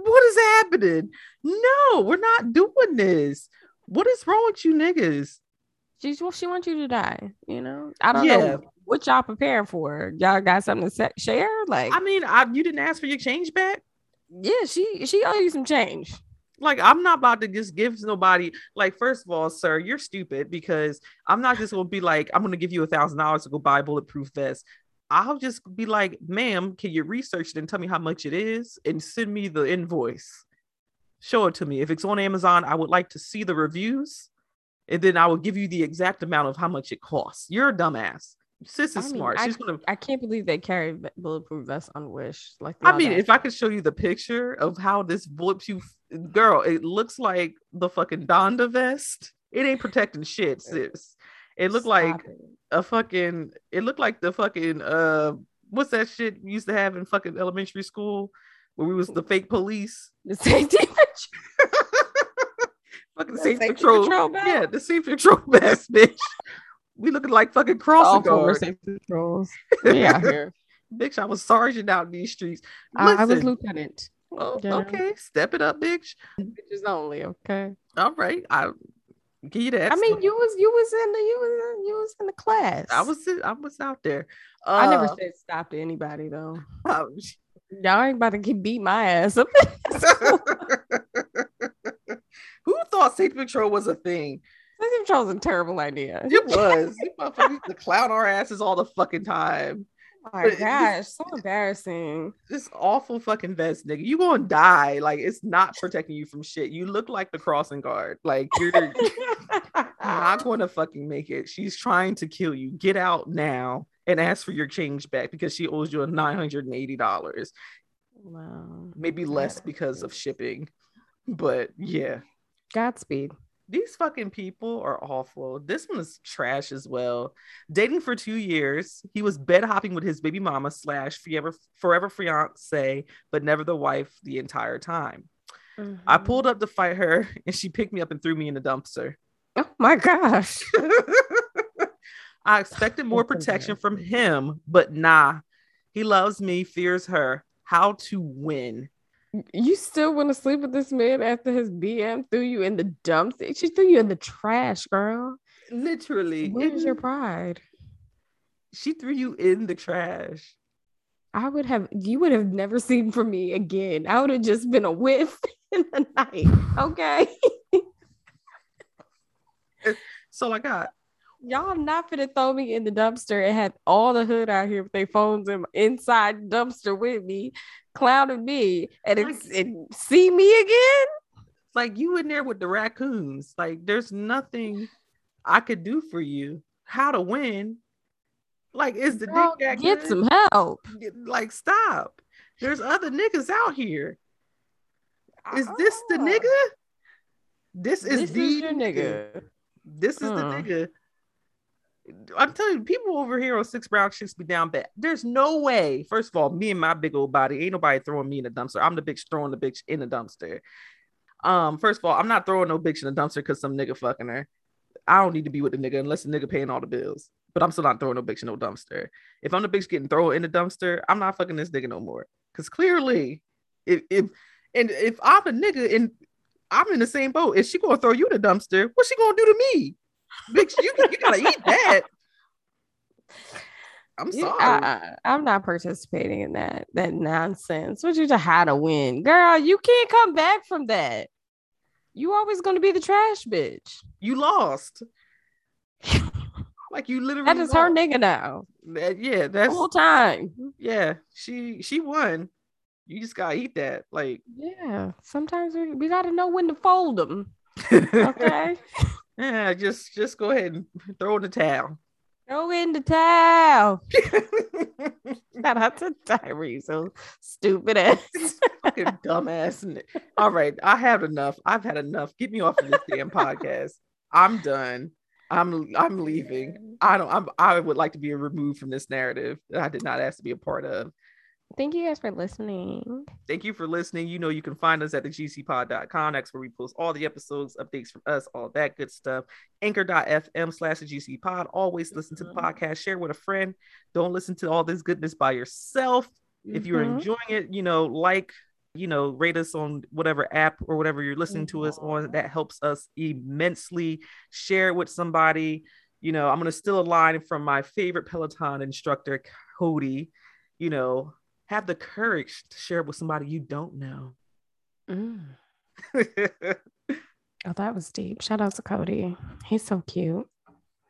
[SPEAKER 1] What is happening? No, we're not doing this. What is wrong with you niggas?
[SPEAKER 2] She's well, she wants you to die, you know. I don't
[SPEAKER 1] Yeah.
[SPEAKER 2] know what y'all preparing for. Y'all got something to se- share? Like,
[SPEAKER 1] I mean, I, you didn't ask for your change back.
[SPEAKER 2] yeah, she she owe you some change.
[SPEAKER 1] Like, I'm not about to just give nobody. Like, first of all, sir, you're stupid because I'm not just gonna be like, I'm gonna give you a thousand dollars to go buy bulletproof vest. I'll just be like, ma'am, can you research it and tell me how much it is and send me the invoice? Show it to me. If it's on Amazon, I would like to see the reviews, and then I will give you the exact amount of how much it costs. You're a dumbass. Sis is
[SPEAKER 2] I mean,
[SPEAKER 1] smart.
[SPEAKER 2] I-
[SPEAKER 1] She's gonna.
[SPEAKER 2] I can't believe they carry bulletproof vests on Wish. Like,
[SPEAKER 1] I mean, if I could show you the picture of how this bulletproof girl, it looks like the fucking Donda vest. It ain't protecting shit, uh, sis. It looked like
[SPEAKER 2] it.
[SPEAKER 1] a fucking. It looked like the fucking. Uh, what's that shit we used to have in fucking elementary school, where we was the fake police.
[SPEAKER 2] the safety
[SPEAKER 1] fucking
[SPEAKER 2] The
[SPEAKER 1] safety patrol.
[SPEAKER 2] patrol
[SPEAKER 1] yeah, the safety patrol vest, bitch. We looking like fucking crossing guards.
[SPEAKER 2] safety patrols. Yeah, here.
[SPEAKER 1] Bitch, I was sergeant out in these streets.
[SPEAKER 2] I, I was lieutenant.
[SPEAKER 1] oh, okay, step it up, bitch.
[SPEAKER 2] Bitches only. Okay.
[SPEAKER 1] All right, I give you that.
[SPEAKER 2] I mean, you was you was in the you was you was in the class.
[SPEAKER 1] I was I was out there.
[SPEAKER 2] I never
[SPEAKER 1] Uh,
[SPEAKER 2] said stop to anybody though.
[SPEAKER 1] um,
[SPEAKER 2] Y'all ain't about to keep beat my ass up.
[SPEAKER 1] Who thought safety patrol was a thing?
[SPEAKER 2] Safety patrol was a terrible idea.
[SPEAKER 1] It was. You motherfuckers used to clown our asses all the fucking time.
[SPEAKER 2] Oh my
[SPEAKER 1] But
[SPEAKER 2] gosh, so embarrassing.
[SPEAKER 1] This awful fucking vest, nigga. You gonna die. Like it's not protecting you from shit. You look like the crossing guard. Like you're not to fucking make it. She's trying to kill you. Get out now and ask for your change back because she owes you a nine hundred and eighty dollars.
[SPEAKER 2] wow.
[SPEAKER 1] Maybe less because of shipping. But yeah.
[SPEAKER 2] Godspeed.
[SPEAKER 1] These fucking people are awful. This one is trash as well. Dating for two years, he was bed hopping with his baby mama slash forever forever fiance, but never the wife the entire time. I
[SPEAKER 2] Mm-hmm.
[SPEAKER 1] pulled up to fight her, and she picked me up and threw me in the dumpster.
[SPEAKER 2] Oh my gosh.
[SPEAKER 1] I expected more protection from him, but nah. He loves me, fears her. How to win?
[SPEAKER 2] You still want to sleep with this man after his BM threw you in the dumpster? She threw you in the trash, girl.
[SPEAKER 1] Literally,
[SPEAKER 2] Where's your pride?
[SPEAKER 1] she threw you in the trash.
[SPEAKER 2] I would have, you would have never seen from me again. I would have just been a whiff in the night. Okay.
[SPEAKER 1] So I got
[SPEAKER 2] Y'all not finna throw me in the dumpster and have all the hood out here with their phones in, inside dumpster with me, clowning me, and, it's, and see me again.
[SPEAKER 1] like you in there with the raccoons. Like there's nothing I could do for you. How to win? Like is the
[SPEAKER 2] Girl,
[SPEAKER 1] dick that
[SPEAKER 2] get
[SPEAKER 1] good?
[SPEAKER 2] some help.
[SPEAKER 1] Like stop. There's other niggas out here. Is this the
[SPEAKER 2] Ah,
[SPEAKER 1] nigga? This is
[SPEAKER 2] This
[SPEAKER 1] the
[SPEAKER 2] is your nigga.
[SPEAKER 1] This is the
[SPEAKER 2] Uh.
[SPEAKER 1] nigga. I'm telling you, people over here on Six Brown Chicks be down bad. There's no way. First of all, me and my big old body, ain't nobody throwing me in the dumpster. I'm the bitch throwing the bitch in the dumpster. Um, first of all, I'm not throwing no bitch in the dumpster because some nigga fucking her. I don't need to be with the nigga unless the nigga paying all the bills. But I'm still not throwing no bitch in no dumpster. If I'm the bitch getting thrown in the dumpster, I'm not fucking this nigga no more. Cause clearly, if if and if I'm a nigga and I'm in the same boat, if she gonna throw you in the dumpster, what's she gonna do to me? Bitch, you, you gotta eat that. I'm sorry.
[SPEAKER 2] I, am not participating in that that nonsense. What you to how to win, girl? You can't come back from that. You always going to be the trash bitch.
[SPEAKER 1] you lost. Like you literally
[SPEAKER 2] That is her
[SPEAKER 1] lost.
[SPEAKER 2] nigga now.
[SPEAKER 1] That- yeah,
[SPEAKER 2] The
[SPEAKER 1] that's
[SPEAKER 2] whole time.
[SPEAKER 1] yeah. She she won. You just gotta eat that. Like
[SPEAKER 2] Yeah. Sometimes we, we got to know when to fold them. Okay.
[SPEAKER 1] yeah, just just go ahead and throw in the towel.
[SPEAKER 2] Throw in the towel. Shout out to Tyree. So stupid ass.
[SPEAKER 1] Fucking dumbass. All right, I have enough. I've had enough. Get me off of this damn podcast. I'm done. I'm I'm leaving. I don't. I'm. I would like to be removed from this narrative that I did not ask to be a part of.
[SPEAKER 2] Thank you guys for listening.
[SPEAKER 1] Thank you for listening. You know, you can find us at the gcpod.com. That's where we post all the episodes, updates from us, all that good stuff. Anchor.fm slash the gcpod. Always listen to the podcast. Share with a friend. Don't listen to all this goodness by yourself. If you're
[SPEAKER 2] Mhm.
[SPEAKER 1] enjoying it, you know, like, you know, rate us on whatever app or whatever you're listening to us on. That helps us immensely. Share it with somebody. You know, I'm going to steal a line from my favorite Peloton instructor, Cody. You know, have the courage to share it with somebody you don't know.
[SPEAKER 2] Mm. Oh, that was deep. Shout out to Cody. He's so cute.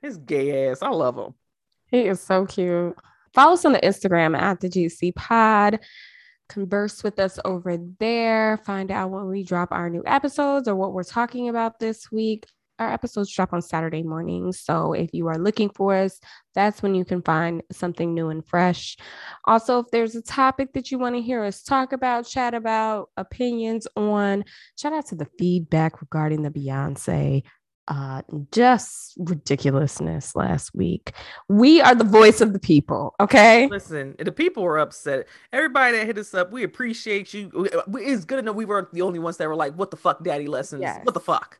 [SPEAKER 1] His gay ass. I love him.
[SPEAKER 2] He is so cute. Follow us on the Instagram at the GC Pod. Converse with us over there. Find out when we drop our new episodes or what we're talking about this week. Our episodes drop on Saturday mornings. So if you are looking for us, that's when you can find something new and fresh. Also, if there's a topic that you want to hear us talk about, chat about, opinions on, shout out to the feedback regarding the Beyonce uh just ridiculousness last week. We are the voice of the people, okay?
[SPEAKER 1] Listen, the people were upset. Everybody that hit us up, we appreciate you. It's good to know we weren't the only ones that were like, "What the fuck, daddy lessons? Yes. What the fuck?"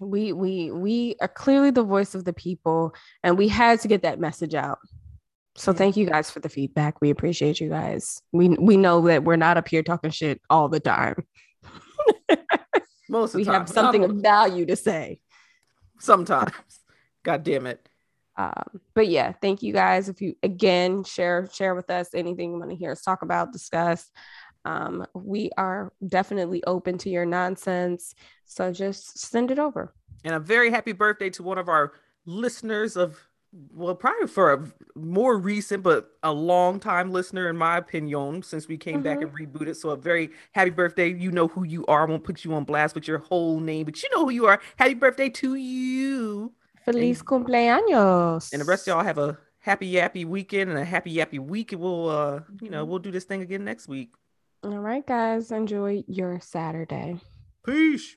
[SPEAKER 2] We we we are clearly the voice of the people, and we had to get that message out. So thank you guys for the feedback. We appreciate you guys. We we know that we're not up here talking shit all the time.
[SPEAKER 1] Most of
[SPEAKER 2] we
[SPEAKER 1] time.
[SPEAKER 2] have something of value to say
[SPEAKER 1] sometimes. God damn it.
[SPEAKER 2] Um, but yeah, thank you guys. If you again share share with us anything you want to hear us talk about, discuss. Um, we are definitely open to your nonsense. So just send it over.
[SPEAKER 1] And a very happy birthday to one of our listeners of well, probably for a more recent, but a long time listener, in my opinion, since we came mm-hmm. back and rebooted. So, a very happy birthday. You know who you are. I won't put you on blast with your whole name, but you know who you are. Happy birthday to you.
[SPEAKER 2] Feliz and, cumpleaños.
[SPEAKER 1] And the rest of y'all have a happy yappy weekend and a happy yappy week. And we'll, uh, you know, mm-hmm. we'll do this thing again next week.
[SPEAKER 2] All right, guys. Enjoy your Saturday.
[SPEAKER 1] Peace.